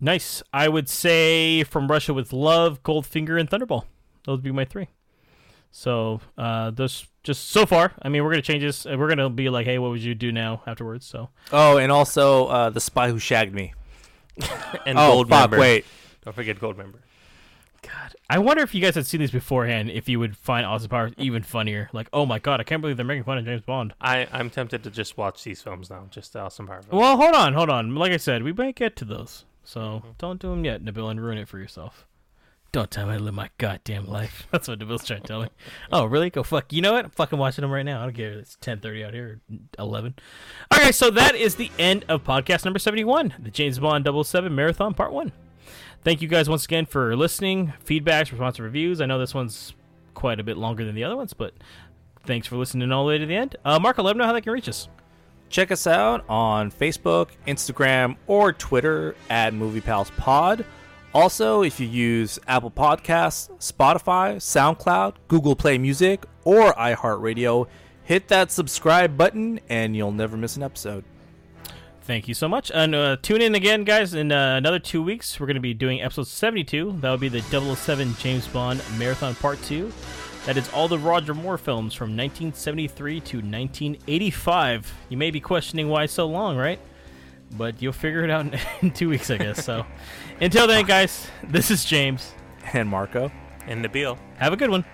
Nice. I would say From Russia with Love, Goldfinger, and Thunderball. Those would be my three. So, uh, those just so far. I mean, we're gonna change this. We're gonna be like, hey, what would you do now afterwards? So, Oh, and also uh, The Spy Who Shagged Me. And oh, Gold fuck, Member. wait. Don't forget Goldmember. I wonder if you guys had seen these beforehand, if you would find Austin Powers even funnier. Like, oh my god, I can't believe they're making fun of James Bond. I, I'm tempted to just watch these films now, just the Austin Power films. Well, hold on, hold on. Like I said, we might get to those, so Mm-hmm. don't do them yet, Nabil, and ruin it for yourself. Don't tell me I live my goddamn life. That's what Nabil's trying to tell me. Oh, really? Go fuck. You know what? I'm fucking watching them right now. I don't care. It's 10:30 out here, 11. All right, so that is the end of podcast number 71, the James Bond 007 Marathon Part One. Thank you guys once again for listening, feedbacks, responsive reviews. I know this one's quite a bit longer than the other ones, but thanks for listening all the way to the end. Uh, let them know how they can reach us. Check us out on Facebook, Instagram, or Twitter at Movie Pals Pod. Also, if you use Apple Podcasts, Spotify, SoundCloud, Google Play Music, or iHeartRadio, hit that subscribe button and you'll never miss an episode. Thank you so much. And uh, tune in again, guys. In uh, another two weeks, we're going to be doing episode 72. That will be the 007 James Bond Marathon Part 2. That is all the Roger Moore films from 1973 to 1985. You may be questioning why so long, right? But you'll figure it out in, in two weeks, I guess. So until then, guys, this is James. And Marco. And Nabil. Have a good one.